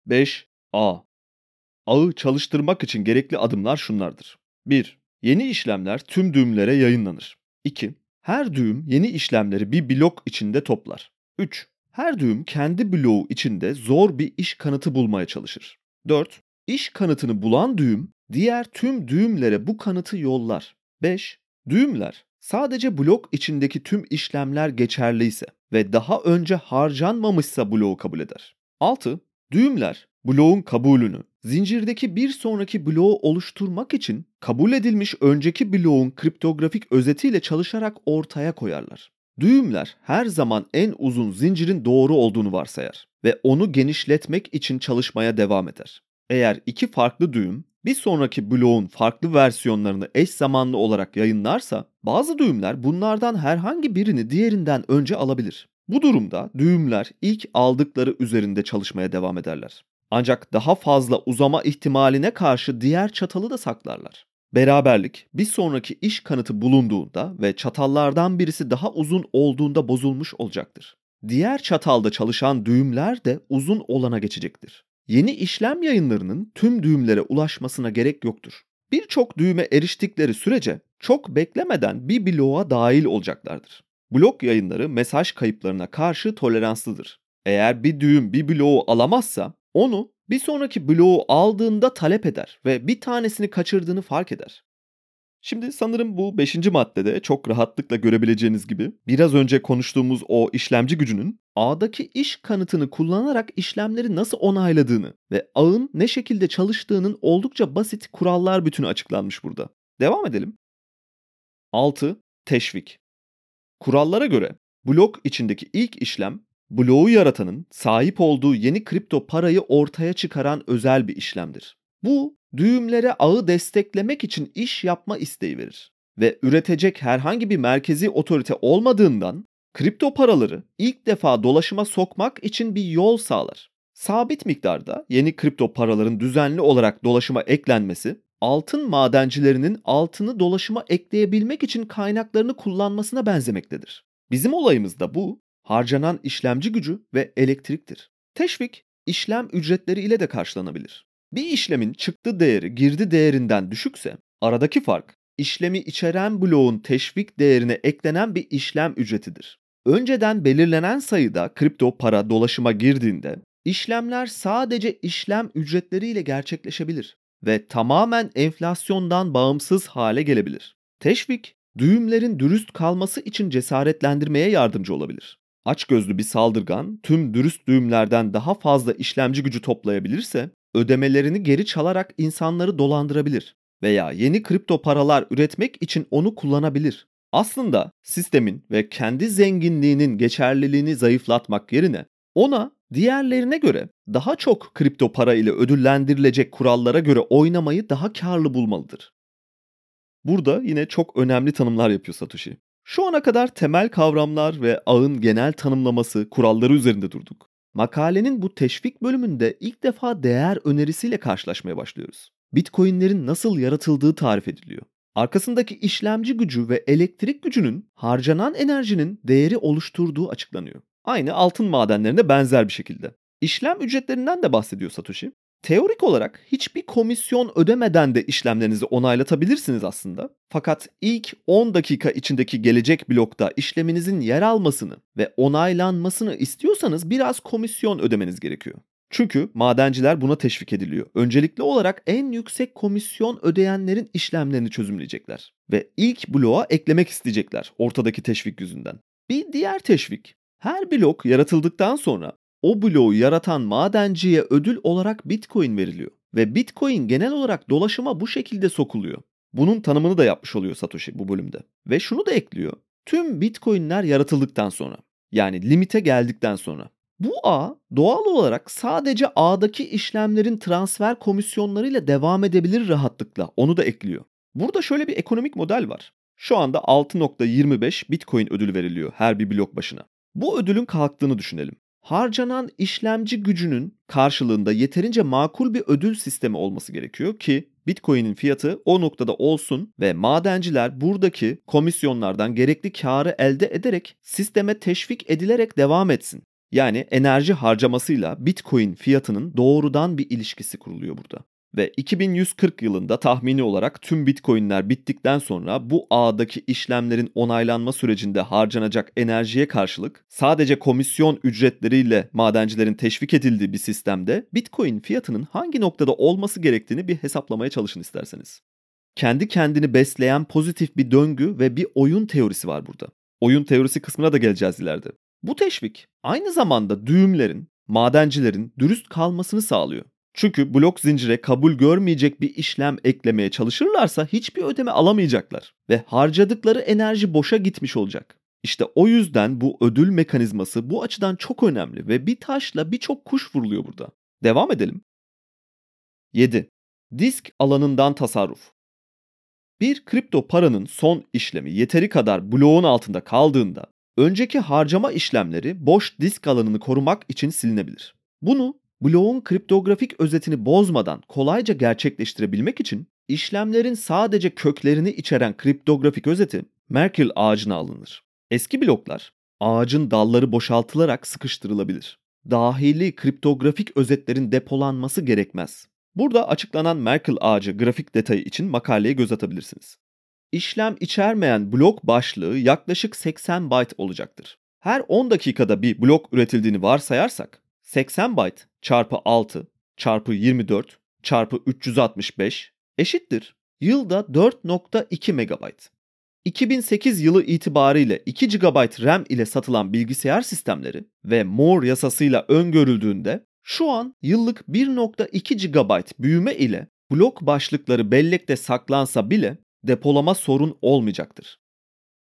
5a Ağı çalıştırmak için gerekli adımlar şunlardır. 1. Yeni işlemler tüm düğümlere yayınlanır. 2. Her düğüm yeni işlemleri bir blok içinde toplar. 3. Her düğüm kendi bloğu içinde zor bir iş kanıtı bulmaya çalışır. 4. İş kanıtını bulan düğüm diğer tüm düğümlere bu kanıtı yollar. 5. Düğümler sadece blok içindeki tüm işlemler geçerliyse ve daha önce harcanmamışsa bloğu kabul eder. 6. Düğümler bloğun kabulünü zincirdeki bir sonraki bloğu oluşturmak için kabul edilmiş önceki bloğun kriptografik özetiyle çalışarak ortaya koyarlar. Düğümler her zaman en uzun zincirin doğru olduğunu varsayar ve onu genişletmek için çalışmaya devam eder. Eğer iki farklı düğüm bir sonraki bloğun farklı versiyonlarını eş zamanlı olarak yayınlarsa bazı düğümler bunlardan herhangi birini diğerinden önce alabilir. Bu durumda düğümler ilk aldıkları üzerinde çalışmaya devam ederler. Ancak daha fazla uzama ihtimaline karşı diğer çatalı da saklarlar. Beraberlik bir sonraki iş kanıtı bulunduğunda ve çatallardan birisi daha uzun olduğunda bozulmuş olacaktır. Diğer çatalda çalışan düğümler de uzun olana geçecektir. Yeni işlem yayınlarının tüm düğümlere ulaşmasına gerek yoktur. Birçok düğüme eriştikleri sürece çok beklemeden bir bloğa dahil olacaklardır. Blok yayınları mesaj kayıplarına karşı toleranslıdır. Eğer bir düğüm bir bloğu alamazsa onu bir sonraki bloğu aldığında talep eder ve bir tanesini kaçırdığını fark eder. Şimdi sanırım bu 5. maddede çok rahatlıkla görebileceğiniz gibi biraz önce konuştuğumuz o işlemci gücünün ağdaki iş kanıtını kullanarak işlemleri nasıl onayladığını ve ağın ne şekilde çalıştığının oldukça basit kurallar bütünü açıklanmış burada. Devam edelim. 6. Teşvik. Kurallara göre blok içindeki ilk işlem bloğu yaratanın sahip olduğu yeni kripto parayı ortaya çıkaran özel bir işlemdir. Bu düğümlere ağı desteklemek için iş yapma isteği verir ve üretecek herhangi bir merkezi otorite olmadığından kripto paraları ilk defa dolaşıma sokmak için bir yol sağlar. Sabit miktarda yeni kripto paraların düzenli olarak dolaşıma eklenmesi, altın madencilerinin altını dolaşıma ekleyebilmek için kaynaklarını kullanmasına benzemektedir. Bizim olayımız da bu, harcanan işlemci gücü ve elektriktir. Teşvik, işlem ücretleri ile de karşılanabilir. Bir işlemin çıktı değeri girdi değerinden düşükse, aradaki fark işlemi içeren bloğun teşvik değerine eklenen bir işlem ücretidir. Önceden belirlenen sayıda kripto para dolaşıma girdiğinde işlemler sadece işlem ücretleriyle gerçekleşebilir ve tamamen enflasyondan bağımsız hale gelebilir. Teşvik, düğümlerin dürüst kalması için cesaretlendirmeye yardımcı olabilir. Açgözlü bir saldırgan tüm dürüst düğümlerden daha fazla işlemci gücü toplayabilirse ödemelerini geri çalarak insanları dolandırabilir veya yeni kripto paralar üretmek için onu kullanabilir. Aslında sistemin ve kendi zenginliğinin geçerliliğini zayıflatmak yerine ona diğerlerine göre daha çok kripto para ile ödüllendirilecek kurallara göre oynamayı daha karlı bulmalıdır. Burada yine çok önemli tanımlar yapıyor Satoshi. Şu ana kadar temel kavramlar ve ağın genel tanımlaması, kuralları üzerinde durduk. Makalenin bu teşvik bölümünde ilk defa değer önerisiyle karşılaşmaya başlıyoruz. Bitcoin'lerin nasıl yaratıldığı tarif ediliyor. Arkasındaki işlemci gücü ve elektrik gücünün harcanan enerjinin değeri oluşturduğu açıklanıyor. Aynı altın madenlerine benzer bir şekilde. İşlem ücretlerinden de bahsediyor Satoshi. Teorik olarak hiçbir komisyon ödemeden de işlemlerinizi onaylatabilirsiniz aslında. Fakat ilk 10 dakika içindeki gelecek blokta işleminizin yer almasını ve onaylanmasını istiyorsanız biraz komisyon ödemeniz gerekiyor. Çünkü madenciler buna teşvik ediliyor. Öncelikli olarak en yüksek komisyon ödeyenlerin işlemlerini çözümleyecekler ve ilk bloğa eklemek isteyecekler ortadaki teşvik yüzünden. Bir diğer teşvik, her blok yaratıldıktan sonra o bloğu yaratan madenciye ödül olarak Bitcoin veriliyor ve Bitcoin genel olarak dolaşıma bu şekilde sokuluyor. Bunun tanımını da yapmış oluyor Satoshi bu bölümde. Ve şunu da ekliyor. Tüm Bitcoin'ler yaratıldıktan sonra yani limite geldikten sonra bu ağ doğal olarak sadece ağdaki işlemlerin transfer komisyonlarıyla devam edebilir rahatlıkla. Onu da ekliyor. Burada şöyle bir ekonomik model var. Şu anda 6.25 Bitcoin ödül veriliyor her bir blok başına. Bu ödülün kalktığını düşünelim. Harcanan işlemci gücünün karşılığında yeterince makul bir ödül sistemi olması gerekiyor ki Bitcoin'in fiyatı o noktada olsun ve madenciler buradaki komisyonlardan gerekli karı elde ederek sisteme teşvik edilerek devam etsin. Yani enerji harcamasıyla Bitcoin fiyatının doğrudan bir ilişkisi kuruluyor burada. Ve 2140 yılında tahmini olarak tüm Bitcoin'ler bittikten sonra bu ağdaki işlemlerin onaylanma sürecinde harcanacak enerjiye karşılık sadece komisyon ücretleriyle madencilerin teşvik edildiği bir sistemde Bitcoin fiyatının hangi noktada olması gerektiğini bir hesaplamaya çalışın isterseniz. Kendi kendini besleyen pozitif bir döngü ve bir oyun teorisi var burada. Oyun teorisi kısmına da geleceğiz ileride. Bu teşvik aynı zamanda düğümlerin, madencilerin dürüst kalmasını sağlıyor. Çünkü blok zincire kabul görmeyecek bir işlem eklemeye çalışırlarsa hiçbir ödeme alamayacaklar ve harcadıkları enerji boşa gitmiş olacak. İşte o yüzden bu ödül mekanizması bu açıdan çok önemli ve bir taşla birçok kuş vuruluyor burada. Devam edelim. 7. Disk alanından tasarruf. Bir kripto paranın son işlemi yeteri kadar bloğun altında kaldığında önceki harcama işlemleri boş disk alanını korumak için silinebilir. Bunu bloğun kriptografik özetini bozmadan kolayca gerçekleştirebilmek için işlemlerin sadece köklerini içeren kriptografik özeti Merkle ağacına alınır. Eski bloklar ağacın dalları boşaltılarak sıkıştırılabilir. Dahili kriptografik özetlerin depolanması gerekmez. Burada açıklanan Merkle ağacı grafik detayı için makaleye göz atabilirsiniz. İşlem içermeyen blok başlığı yaklaşık 80 byte olacaktır. Her 10 dakikada bir blok üretildiğini varsayarsak 80 byte çarpı 6 çarpı 24 çarpı 365 eşittir yılda 4.2 MB. 2008 yılı itibariyle 2 GB RAM ile satılan bilgisayar sistemleri ve Moore yasasıyla öngörüldüğünde şu an yıllık 1.2 GB büyüme ile blok başlıkları bellekte saklansa bile depolama sorun olmayacaktır.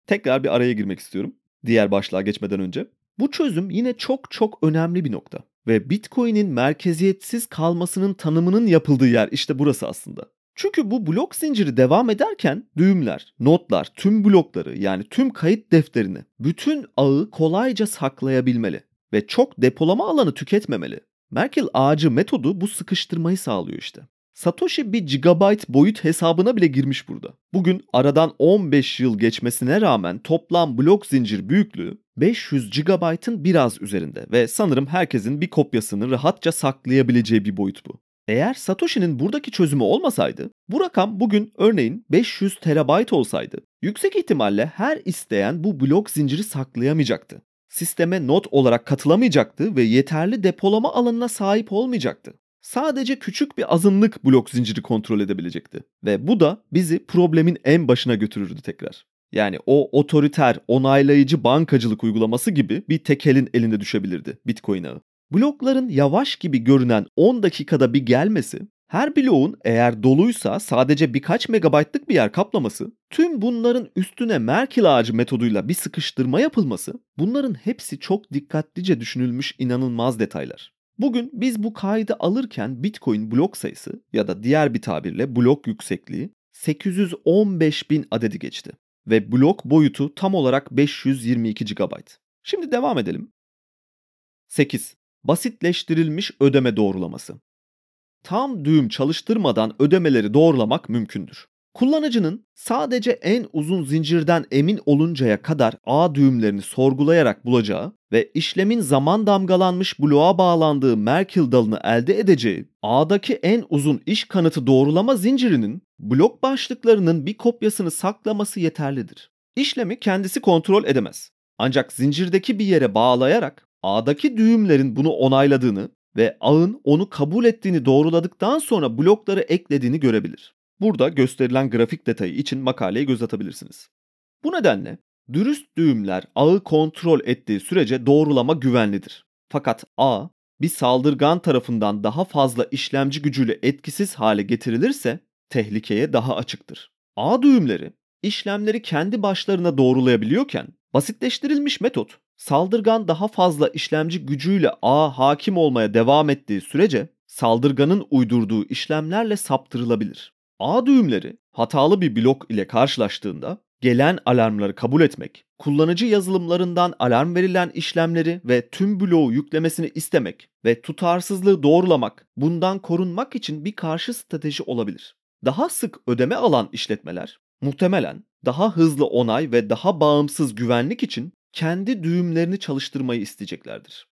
Tekrar bir araya girmek istiyorum diğer başlığa geçmeden önce. Bu çözüm yine çok çok önemli bir nokta ve Bitcoin'in merkeziyetsiz kalmasının tanımının yapıldığı yer işte burası aslında. Çünkü bu blok zinciri devam ederken düğümler, notlar, tüm blokları yani tüm kayıt defterini, bütün ağı kolayca saklayabilmeli ve çok depolama alanı tüketmemeli. Merkle ağacı metodu bu sıkıştırmayı sağlıyor işte. Satoshi bir gigabyte boyut hesabına bile girmiş burada. Bugün aradan 15 yıl geçmesine rağmen toplam blok zincir büyüklüğü 500 GB'ın biraz üzerinde ve sanırım herkesin bir kopyasını rahatça saklayabileceği bir boyut bu. Eğer Satoshi'nin buradaki çözümü olmasaydı, bu rakam bugün örneğin 500 terabayt olsaydı, yüksek ihtimalle her isteyen bu blok zinciri saklayamayacaktı. Sisteme not olarak katılamayacaktı ve yeterli depolama alanına sahip olmayacaktı. Sadece küçük bir azınlık blok zinciri kontrol edebilecekti. Ve bu da bizi problemin en başına götürürdü tekrar. Yani o otoriter, onaylayıcı bankacılık uygulaması gibi bir tekelin elinde düşebilirdi Bitcoin ağı. Blokların yavaş gibi görünen 10 dakikada bir gelmesi, her bloğun eğer doluysa sadece birkaç megabaytlık bir yer kaplaması, tüm bunların üstüne Merkle ağacı metoduyla bir sıkıştırma yapılması, bunların hepsi çok dikkatlice düşünülmüş inanılmaz detaylar. Bugün biz bu kaydı alırken Bitcoin blok sayısı ya da diğer bir tabirle blok yüksekliği 815 bin adedi geçti ve blok boyutu tam olarak 522 GB. Şimdi devam edelim. 8. Basitleştirilmiş ödeme doğrulaması. Tam düğüm çalıştırmadan ödemeleri doğrulamak mümkündür. Kullanıcının sadece en uzun zincirden emin oluncaya kadar ağ düğümlerini sorgulayarak bulacağı ve işlemin zaman damgalanmış bloğa bağlandığı Merkle dalını elde edeceği ağdaki en uzun iş kanıtı doğrulama zincirinin blok başlıklarının bir kopyasını saklaması yeterlidir. İşlemi kendisi kontrol edemez. Ancak zincirdeki bir yere bağlayarak ağdaki düğümlerin bunu onayladığını ve ağın onu kabul ettiğini doğruladıktan sonra blokları eklediğini görebilir. Burada gösterilen grafik detayı için makaleye göz atabilirsiniz. Bu nedenle dürüst düğümler ağı kontrol ettiği sürece doğrulama güvenlidir. Fakat ağ bir saldırgan tarafından daha fazla işlemci gücüyle etkisiz hale getirilirse tehlikeye daha açıktır. Ağ düğümleri işlemleri kendi başlarına doğrulayabiliyorken basitleştirilmiş metot saldırgan daha fazla işlemci gücüyle ağa hakim olmaya devam ettiği sürece saldırganın uydurduğu işlemlerle saptırılabilir. Ağ düğümleri hatalı bir blok ile karşılaştığında gelen alarmları kabul etmek, kullanıcı yazılımlarından alarm verilen işlemleri ve tüm bloğu yüklemesini istemek ve tutarsızlığı doğrulamak, bundan korunmak için bir karşı strateji olabilir. Daha sık ödeme alan işletmeler muhtemelen daha hızlı onay ve daha bağımsız güvenlik için kendi düğümlerini çalıştırmayı isteyeceklerdir.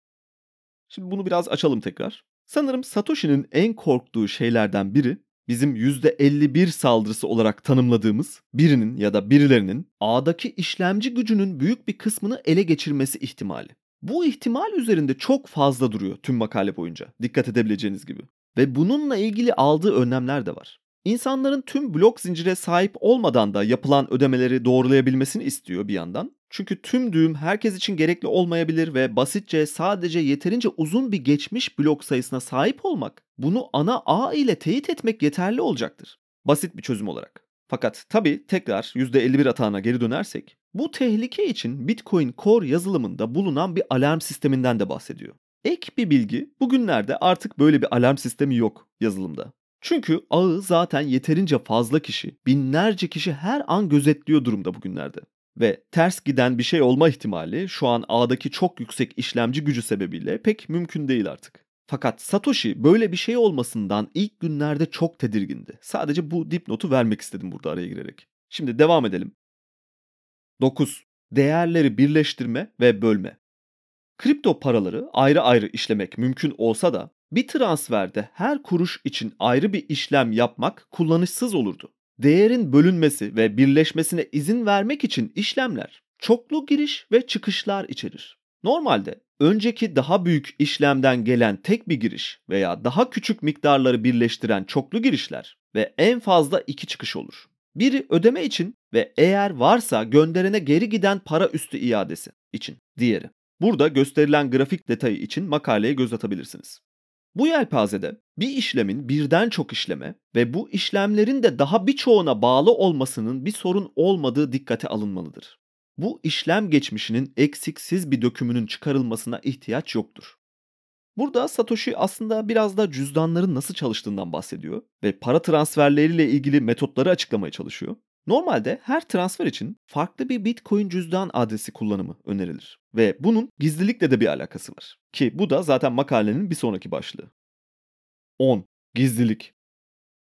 Şimdi bunu biraz açalım tekrar. Sanırım Satoshi'nin en korktuğu şeylerden biri bizim %51 saldırısı olarak tanımladığımız birinin ya da birilerinin ağdaki işlemci gücünün büyük bir kısmını ele geçirmesi ihtimali. Bu ihtimal üzerinde çok fazla duruyor tüm makale boyunca. Dikkat edebileceğiniz gibi. Ve bununla ilgili aldığı önlemler de var. İnsanların tüm blok zincire sahip olmadan da yapılan ödemeleri doğrulayabilmesini istiyor bir yandan. Çünkü tüm düğüm herkes için gerekli olmayabilir ve basitçe sadece yeterince uzun bir geçmiş blok sayısına sahip olmak, bunu ana ağ ile teyit etmek yeterli olacaktır. Basit bir çözüm olarak. Fakat tabi tekrar %51 atağına geri dönersek, bu tehlike için Bitcoin Core yazılımında bulunan bir alarm sisteminden de bahsediyor. Ek bir bilgi, bugünlerde artık böyle bir alarm sistemi yok yazılımda. Çünkü ağı zaten yeterince fazla kişi, binlerce kişi her an gözetliyor durumda bugünlerde ve ters giden bir şey olma ihtimali şu an ağdaki çok yüksek işlemci gücü sebebiyle pek mümkün değil artık. Fakat Satoshi böyle bir şey olmasından ilk günlerde çok tedirgindi. Sadece bu dipnotu vermek istedim burada araya girerek. Şimdi devam edelim. 9. Değerleri birleştirme ve bölme. Kripto paraları ayrı ayrı işlemek mümkün olsa da bir transferde her kuruş için ayrı bir işlem yapmak kullanışsız olurdu değerin bölünmesi ve birleşmesine izin vermek için işlemler çoklu giriş ve çıkışlar içerir. Normalde önceki daha büyük işlemden gelen tek bir giriş veya daha küçük miktarları birleştiren çoklu girişler ve en fazla iki çıkış olur. Biri ödeme için ve eğer varsa gönderene geri giden para üstü iadesi için. Diğeri. Burada gösterilen grafik detayı için makaleye göz atabilirsiniz. Bu yelpazede bir işlemin birden çok işleme ve bu işlemlerin de daha birçoğuna bağlı olmasının bir sorun olmadığı dikkate alınmalıdır. Bu işlem geçmişinin eksiksiz bir dökümünün çıkarılmasına ihtiyaç yoktur. Burada Satoshi aslında biraz da cüzdanların nasıl çalıştığından bahsediyor ve para transferleriyle ilgili metotları açıklamaya çalışıyor. Normalde her transfer için farklı bir Bitcoin cüzdan adresi kullanımı önerilir ve bunun gizlilikle de bir alakası var. Ki bu da zaten makalenin bir sonraki başlığı. 10. Gizlilik.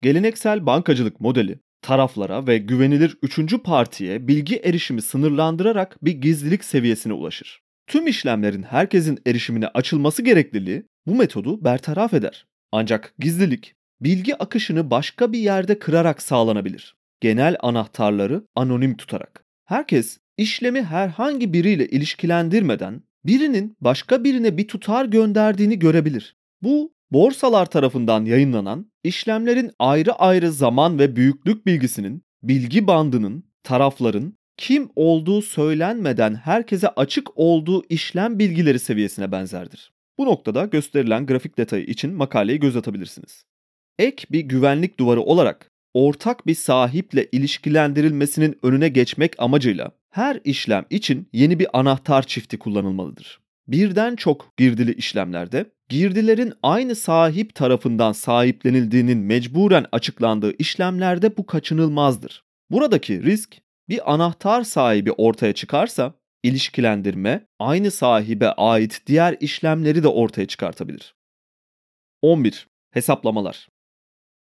Geleneksel bankacılık modeli taraflara ve güvenilir üçüncü partiye bilgi erişimi sınırlandırarak bir gizlilik seviyesine ulaşır. Tüm işlemlerin herkesin erişimine açılması gerekliliği bu metodu bertaraf eder. Ancak gizlilik bilgi akışını başka bir yerde kırarak sağlanabilir. Genel anahtarları anonim tutarak. Herkes işlemi herhangi biriyle ilişkilendirmeden birinin başka birine bir tutar gönderdiğini görebilir. Bu borsalar tarafından yayınlanan işlemlerin ayrı ayrı zaman ve büyüklük bilgisinin, bilgi bandının, tarafların kim olduğu söylenmeden herkese açık olduğu işlem bilgileri seviyesine benzerdir. Bu noktada gösterilen grafik detayı için makaleyi göz atabilirsiniz. Ek bir güvenlik duvarı olarak ortak bir sahiple ilişkilendirilmesinin önüne geçmek amacıyla her işlem için yeni bir anahtar çifti kullanılmalıdır. Birden çok girdili işlemlerde girdilerin aynı sahip tarafından sahiplenildiğinin mecburen açıklandığı işlemlerde bu kaçınılmazdır. Buradaki risk bir anahtar sahibi ortaya çıkarsa ilişkilendirme aynı sahibe ait diğer işlemleri de ortaya çıkartabilir. 11. Hesaplamalar.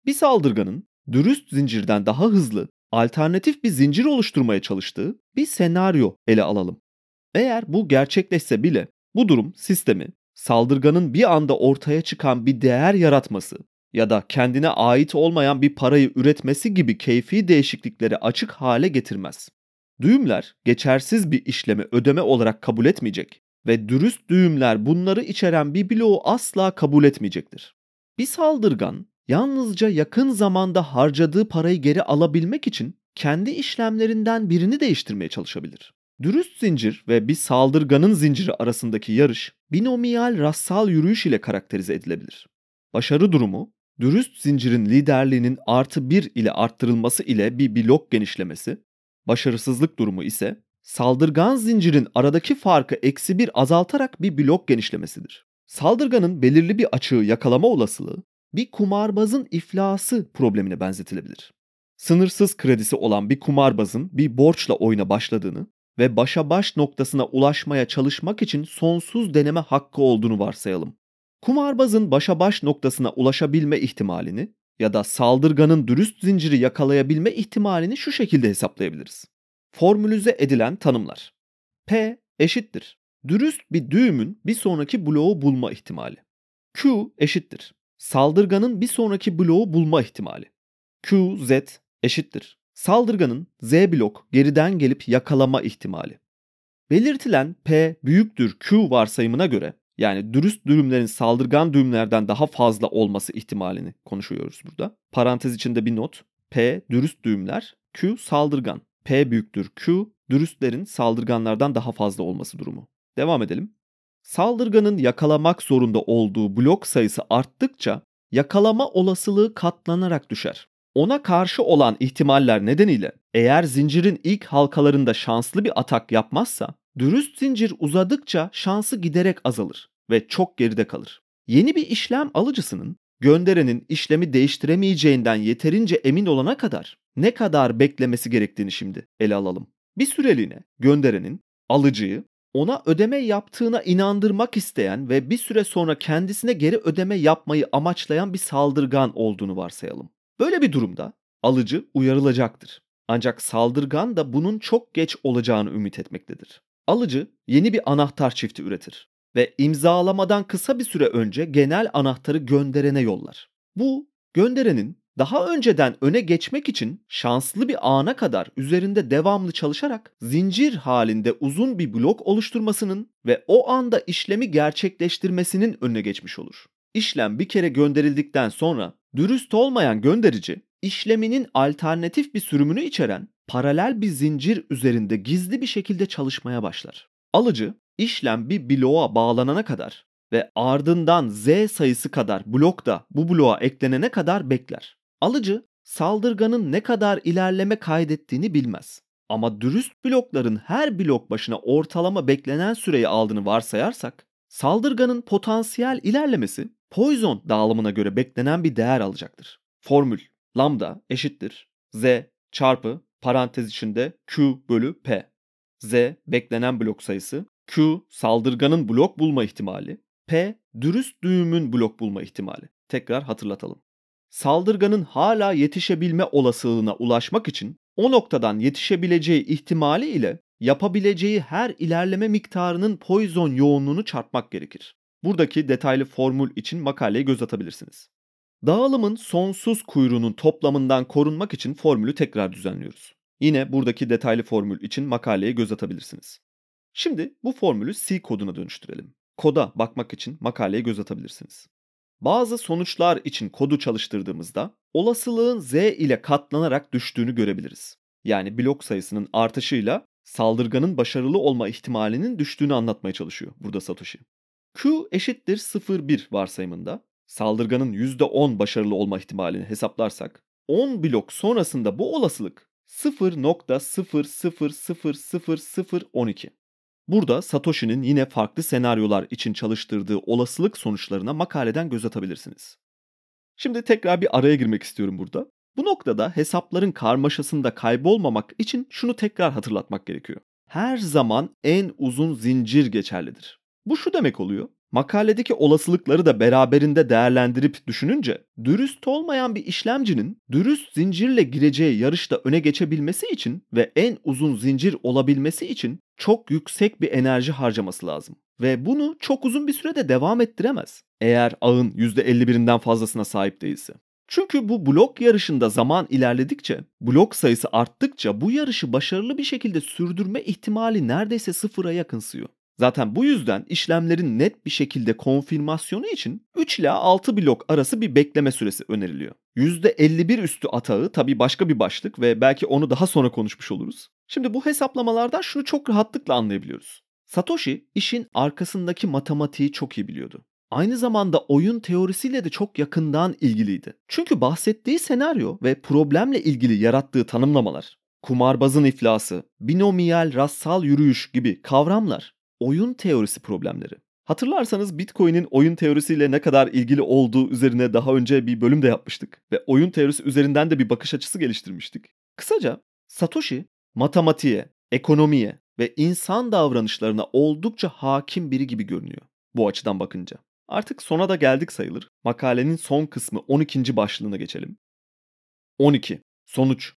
Bir saldırganın dürüst zincirden daha hızlı, alternatif bir zincir oluşturmaya çalıştığı bir senaryo ele alalım. Eğer bu gerçekleşse bile bu durum sistemi saldırganın bir anda ortaya çıkan bir değer yaratması ya da kendine ait olmayan bir parayı üretmesi gibi keyfi değişiklikleri açık hale getirmez. Düğümler geçersiz bir işlemi ödeme olarak kabul etmeyecek ve dürüst düğümler bunları içeren bir bloğu asla kabul etmeyecektir. Bir saldırgan yalnızca yakın zamanda harcadığı parayı geri alabilmek için kendi işlemlerinden birini değiştirmeye çalışabilir. Dürüst zincir ve bir saldırganın zinciri arasındaki yarış binomiyal rastsal yürüyüş ile karakterize edilebilir. Başarı durumu, dürüst zincirin liderliğinin artı bir ile arttırılması ile bir blok genişlemesi, başarısızlık durumu ise saldırgan zincirin aradaki farkı eksi bir azaltarak bir blok genişlemesidir. Saldırganın belirli bir açığı yakalama olasılığı bir kumarbazın iflası problemine benzetilebilir. Sınırsız kredisi olan bir kumarbazın bir borçla oyuna başladığını ve başa baş noktasına ulaşmaya çalışmak için sonsuz deneme hakkı olduğunu varsayalım. Kumarbazın başa baş noktasına ulaşabilme ihtimalini ya da saldırganın dürüst zinciri yakalayabilme ihtimalini şu şekilde hesaplayabiliriz. Formülize edilen tanımlar. P eşittir. Dürüst bir düğümün bir sonraki bloğu bulma ihtimali. Q eşittir. Saldırganın bir sonraki bloğu bulma ihtimali. Q, Z eşittir. Saldırganın Z blok geriden gelip yakalama ihtimali. Belirtilen P büyüktür Q varsayımına göre yani dürüst düğümlerin saldırgan düğümlerden daha fazla olması ihtimalini konuşuyoruz burada. Parantez içinde bir not. P dürüst düğümler, Q saldırgan. P büyüktür Q, dürüstlerin saldırganlardan daha fazla olması durumu. Devam edelim. Saldırganın yakalamak zorunda olduğu blok sayısı arttıkça yakalama olasılığı katlanarak düşer. Ona karşı olan ihtimaller nedeniyle eğer zincirin ilk halkalarında şanslı bir atak yapmazsa dürüst zincir uzadıkça şansı giderek azalır ve çok geride kalır. Yeni bir işlem alıcısının gönderenin işlemi değiştiremeyeceğinden yeterince emin olana kadar ne kadar beklemesi gerektiğini şimdi ele alalım. Bir süreliğine gönderenin alıcıyı ona ödeme yaptığına inandırmak isteyen ve bir süre sonra kendisine geri ödeme yapmayı amaçlayan bir saldırgan olduğunu varsayalım. Böyle bir durumda alıcı uyarılacaktır. Ancak saldırgan da bunun çok geç olacağını ümit etmektedir. Alıcı yeni bir anahtar çifti üretir ve imzalamadan kısa bir süre önce genel anahtarı gönderene yollar. Bu gönderenin daha önceden öne geçmek için şanslı bir ana kadar üzerinde devamlı çalışarak zincir halinde uzun bir blok oluşturmasının ve o anda işlemi gerçekleştirmesinin önüne geçmiş olur. İşlem bir kere gönderildikten sonra dürüst olmayan gönderici işleminin alternatif bir sürümünü içeren paralel bir zincir üzerinde gizli bir şekilde çalışmaya başlar. Alıcı işlem bir bloğa bağlanana kadar ve ardından Z sayısı kadar blok da bu bloğa eklenene kadar bekler. Alıcı saldırganın ne kadar ilerleme kaydettiğini bilmez. Ama dürüst blokların her blok başına ortalama beklenen süreyi aldığını varsayarsak Saldırganın potansiyel ilerlemesi Poisson dağılımına göre beklenen bir değer alacaktır. Formül lambda eşittir z çarpı parantez içinde q bölü p. z beklenen blok sayısı, q saldırganın blok bulma ihtimali, p dürüst düğümün blok bulma ihtimali. Tekrar hatırlatalım. Saldırganın hala yetişebilme olasılığına ulaşmak için o noktadan yetişebileceği ihtimali ile yapabileceği her ilerleme miktarının Poisson yoğunluğunu çarpmak gerekir. Buradaki detaylı formül için makaleye göz atabilirsiniz. Dağılımın sonsuz kuyruğunun toplamından korunmak için formülü tekrar düzenliyoruz. Yine buradaki detaylı formül için makaleye göz atabilirsiniz. Şimdi bu formülü C koduna dönüştürelim. Koda bakmak için makaleye göz atabilirsiniz. Bazı sonuçlar için kodu çalıştırdığımızda olasılığın z ile katlanarak düştüğünü görebiliriz. Yani blok sayısının artışıyla saldırganın başarılı olma ihtimalinin düştüğünü anlatmaya çalışıyor burada Satoshi. Q eşittir 0,1 varsayımında saldırganın %10 başarılı olma ihtimalini hesaplarsak 10 blok sonrasında bu olasılık 0.00000012. Burada Satoshi'nin yine farklı senaryolar için çalıştırdığı olasılık sonuçlarına makaleden göz atabilirsiniz. Şimdi tekrar bir araya girmek istiyorum burada. Bu noktada hesapların karmaşasında kaybolmamak için şunu tekrar hatırlatmak gerekiyor. Her zaman en uzun zincir geçerlidir. Bu şu demek oluyor. Makaledeki olasılıkları da beraberinde değerlendirip düşününce dürüst olmayan bir işlemcinin dürüst zincirle gireceği yarışta öne geçebilmesi için ve en uzun zincir olabilmesi için çok yüksek bir enerji harcaması lazım. Ve bunu çok uzun bir sürede devam ettiremez. Eğer ağın %51'inden fazlasına sahip değilse. Çünkü bu blok yarışında zaman ilerledikçe, blok sayısı arttıkça bu yarışı başarılı bir şekilde sürdürme ihtimali neredeyse sıfıra yakınsıyor. Zaten bu yüzden işlemlerin net bir şekilde konfirmasyonu için 3 ila 6 blok arası bir bekleme süresi öneriliyor. %51 üstü atağı tabii başka bir başlık ve belki onu daha sonra konuşmuş oluruz. Şimdi bu hesaplamalardan şunu çok rahatlıkla anlayabiliyoruz. Satoshi işin arkasındaki matematiği çok iyi biliyordu. Aynı zamanda oyun teorisiyle de çok yakından ilgiliydi. Çünkü bahsettiği senaryo ve problemle ilgili yarattığı tanımlamalar, kumarbazın iflası, binomiyal rastsal yürüyüş gibi kavramlar oyun teorisi problemleri. Hatırlarsanız Bitcoin'in oyun teorisiyle ne kadar ilgili olduğu üzerine daha önce bir bölüm de yapmıştık ve oyun teorisi üzerinden de bir bakış açısı geliştirmiştik. Kısaca Satoshi matematiğe, ekonomiye ve insan davranışlarına oldukça hakim biri gibi görünüyor bu açıdan bakınca. Artık sona da geldik sayılır. Makalenin son kısmı 12. başlığına geçelim. 12. Sonuç.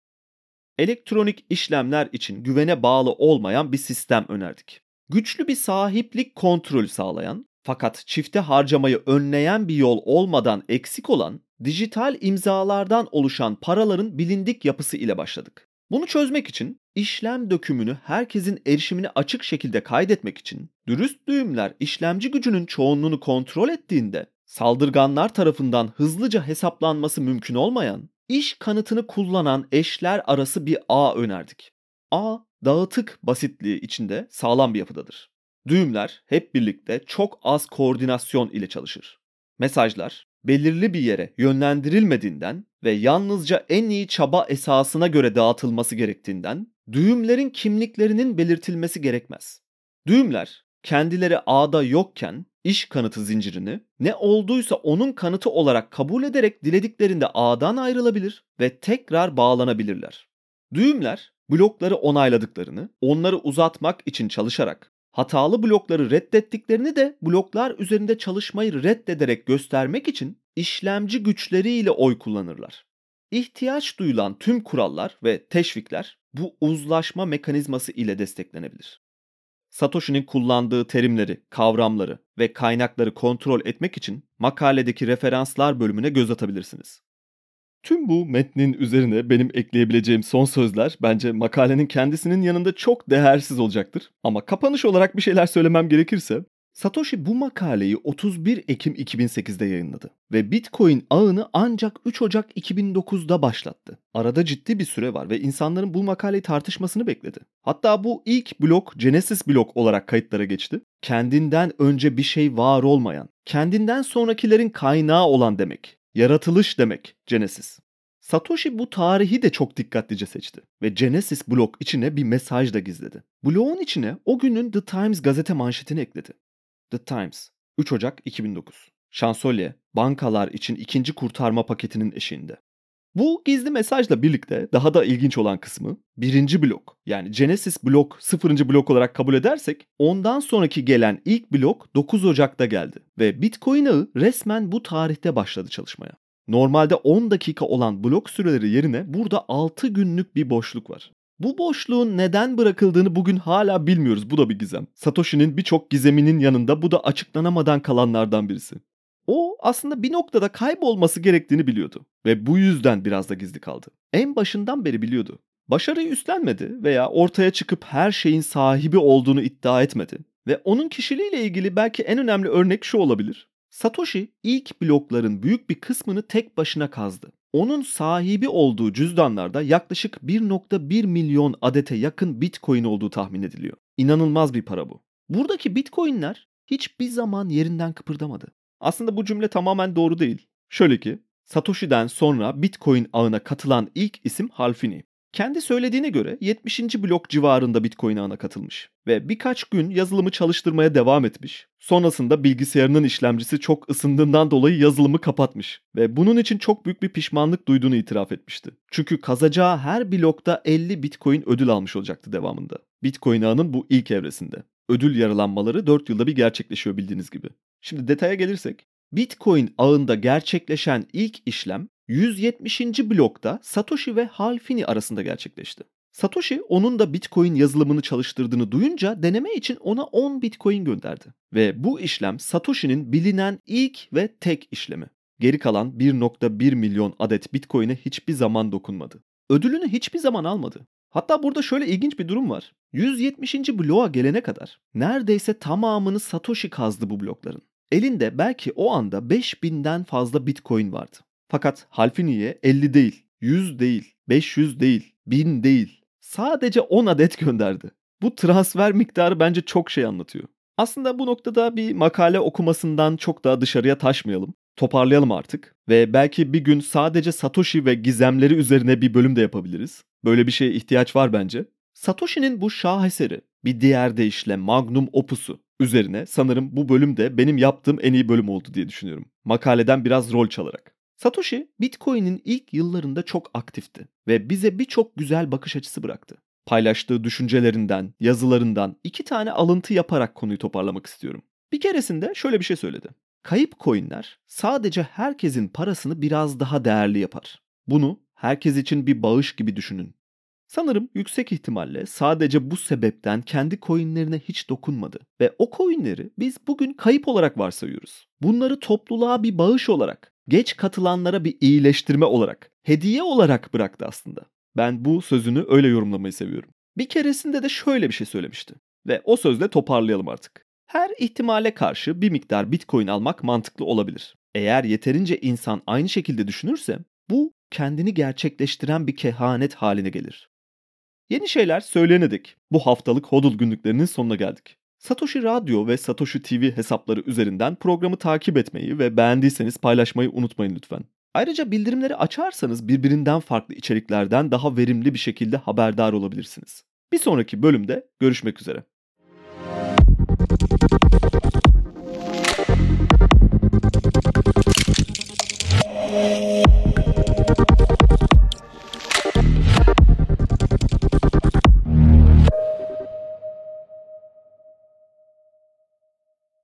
Elektronik işlemler için güvene bağlı olmayan bir sistem önerdik güçlü bir sahiplik kontrolü sağlayan fakat çifte harcamayı önleyen bir yol olmadan eksik olan dijital imzalardan oluşan paraların bilindik yapısı ile başladık. Bunu çözmek için işlem dökümünü herkesin erişimine açık şekilde kaydetmek için dürüst düğümler işlemci gücünün çoğunluğunu kontrol ettiğinde saldırganlar tarafından hızlıca hesaplanması mümkün olmayan iş kanıtını kullanan eşler arası bir ağ önerdik. A dağıtık basitliği içinde sağlam bir yapıdadır. Düğümler hep birlikte çok az koordinasyon ile çalışır. Mesajlar belirli bir yere yönlendirilmediğinden ve yalnızca en iyi çaba esasına göre dağıtılması gerektiğinden düğümlerin kimliklerinin belirtilmesi gerekmez. Düğümler kendileri ağda yokken iş kanıtı zincirini ne olduysa onun kanıtı olarak kabul ederek dilediklerinde ağdan ayrılabilir ve tekrar bağlanabilirler. Düğümler blokları onayladıklarını, onları uzatmak için çalışarak, hatalı blokları reddettiklerini de bloklar üzerinde çalışmayı reddederek göstermek için işlemci güçleriyle oy kullanırlar. İhtiyaç duyulan tüm kurallar ve teşvikler bu uzlaşma mekanizması ile desteklenebilir. Satoshi'nin kullandığı terimleri, kavramları ve kaynakları kontrol etmek için makaledeki referanslar bölümüne göz atabilirsiniz. Tüm bu metnin üzerine benim ekleyebileceğim son sözler bence makalenin kendisinin yanında çok değersiz olacaktır. Ama kapanış olarak bir şeyler söylemem gerekirse Satoshi bu makaleyi 31 Ekim 2008'de yayınladı ve Bitcoin ağını ancak 3 Ocak 2009'da başlattı. Arada ciddi bir süre var ve insanların bu makaleyi tartışmasını bekledi. Hatta bu ilk blok Genesis blok olarak kayıtlara geçti. Kendinden önce bir şey var olmayan, kendinden sonrakilerin kaynağı olan demek. Yaratılış demek Genesis. Satoshi bu tarihi de çok dikkatlice seçti ve Genesis blok içine bir mesaj da gizledi. Bloğun içine o günün The Times gazete manşetini ekledi. The Times 3 Ocak 2009 Şansölye, bankalar için ikinci kurtarma paketinin eşiğinde. Bu gizli mesajla birlikte daha da ilginç olan kısmı birinci blok yani Genesis blok sıfırıncı blok olarak kabul edersek ondan sonraki gelen ilk blok 9 Ocak'ta geldi ve Bitcoin ağı resmen bu tarihte başladı çalışmaya. Normalde 10 dakika olan blok süreleri yerine burada 6 günlük bir boşluk var. Bu boşluğun neden bırakıldığını bugün hala bilmiyoruz. Bu da bir gizem. Satoshi'nin birçok gizeminin yanında bu da açıklanamadan kalanlardan birisi. O aslında bir noktada kaybolması gerektiğini biliyordu ve bu yüzden biraz da gizli kaldı. En başından beri biliyordu. Başarıyı üstlenmedi veya ortaya çıkıp her şeyin sahibi olduğunu iddia etmedi. Ve onun kişiliğiyle ilgili belki en önemli örnek şu olabilir. Satoshi ilk blokların büyük bir kısmını tek başına kazdı. Onun sahibi olduğu cüzdanlarda yaklaşık 1.1 milyon adete yakın bitcoin olduğu tahmin ediliyor. İnanılmaz bir para bu. Buradaki bitcoinler hiçbir zaman yerinden kıpırdamadı. Aslında bu cümle tamamen doğru değil. Şöyle ki, Satoshi'den sonra Bitcoin ağına katılan ilk isim Halfini. Kendi söylediğine göre 70. blok civarında Bitcoin ağına katılmış ve birkaç gün yazılımı çalıştırmaya devam etmiş. Sonrasında bilgisayarının işlemcisi çok ısındığından dolayı yazılımı kapatmış ve bunun için çok büyük bir pişmanlık duyduğunu itiraf etmişti. Çünkü kazacağı her blokta 50 Bitcoin ödül almış olacaktı devamında. Bitcoin ağının bu ilk evresinde. Ödül yaralanmaları 4 yılda bir gerçekleşiyor bildiğiniz gibi. Şimdi detaya gelirsek, Bitcoin ağında gerçekleşen ilk işlem 170. blokta Satoshi ve Halfini arasında gerçekleşti. Satoshi onun da Bitcoin yazılımını çalıştırdığını duyunca deneme için ona 10 Bitcoin gönderdi. Ve bu işlem Satoshi'nin bilinen ilk ve tek işlemi. Geri kalan 1.1 milyon adet Bitcoin'e hiçbir zaman dokunmadı. Ödülünü hiçbir zaman almadı. Hatta burada şöyle ilginç bir durum var. 170. bloğa gelene kadar neredeyse tamamını Satoshi kazdı bu blokların. Elinde belki o anda 5000'den fazla Bitcoin vardı. Fakat Halfini'ye 50 değil, 100 değil, 500 değil, 1000 değil. Sadece 10 adet gönderdi. Bu transfer miktarı bence çok şey anlatıyor. Aslında bu noktada bir makale okumasından çok daha dışarıya taşmayalım. Toparlayalım artık ve belki bir gün sadece Satoshi ve gizemleri üzerine bir bölüm de yapabiliriz. Böyle bir şeye ihtiyaç var bence. Satoshi'nin bu şaheseri, bir diğer deyişle magnum opusu üzerine sanırım bu bölüm de benim yaptığım en iyi bölüm oldu diye düşünüyorum. Makaleden biraz rol çalarak. Satoshi Bitcoin'in ilk yıllarında çok aktifti ve bize birçok güzel bakış açısı bıraktı. Paylaştığı düşüncelerinden, yazılarından iki tane alıntı yaparak konuyu toparlamak istiyorum. Bir keresinde şöyle bir şey söyledi. Kayıp coinler sadece herkesin parasını biraz daha değerli yapar. Bunu herkes için bir bağış gibi düşünün. Sanırım yüksek ihtimalle sadece bu sebepten kendi coinlerine hiç dokunmadı ve o coinleri biz bugün kayıp olarak varsayıyoruz. Bunları topluluğa bir bağış olarak, geç katılanlara bir iyileştirme olarak, hediye olarak bıraktı aslında. Ben bu sözünü öyle yorumlamayı seviyorum. Bir keresinde de şöyle bir şey söylemişti ve o sözle toparlayalım artık. Her ihtimale karşı bir miktar Bitcoin almak mantıklı olabilir. Eğer yeterince insan aynı şekilde düşünürse bu kendini gerçekleştiren bir kehanet haline gelir. Yeni şeyler söylenedik. Bu haftalık Hodl günlüklerinin sonuna geldik. Satoshi Radyo ve Satoshi TV hesapları üzerinden programı takip etmeyi ve beğendiyseniz paylaşmayı unutmayın lütfen. Ayrıca bildirimleri açarsanız birbirinden farklı içeriklerden daha verimli bir şekilde haberdar olabilirsiniz. Bir sonraki bölümde görüşmek üzere.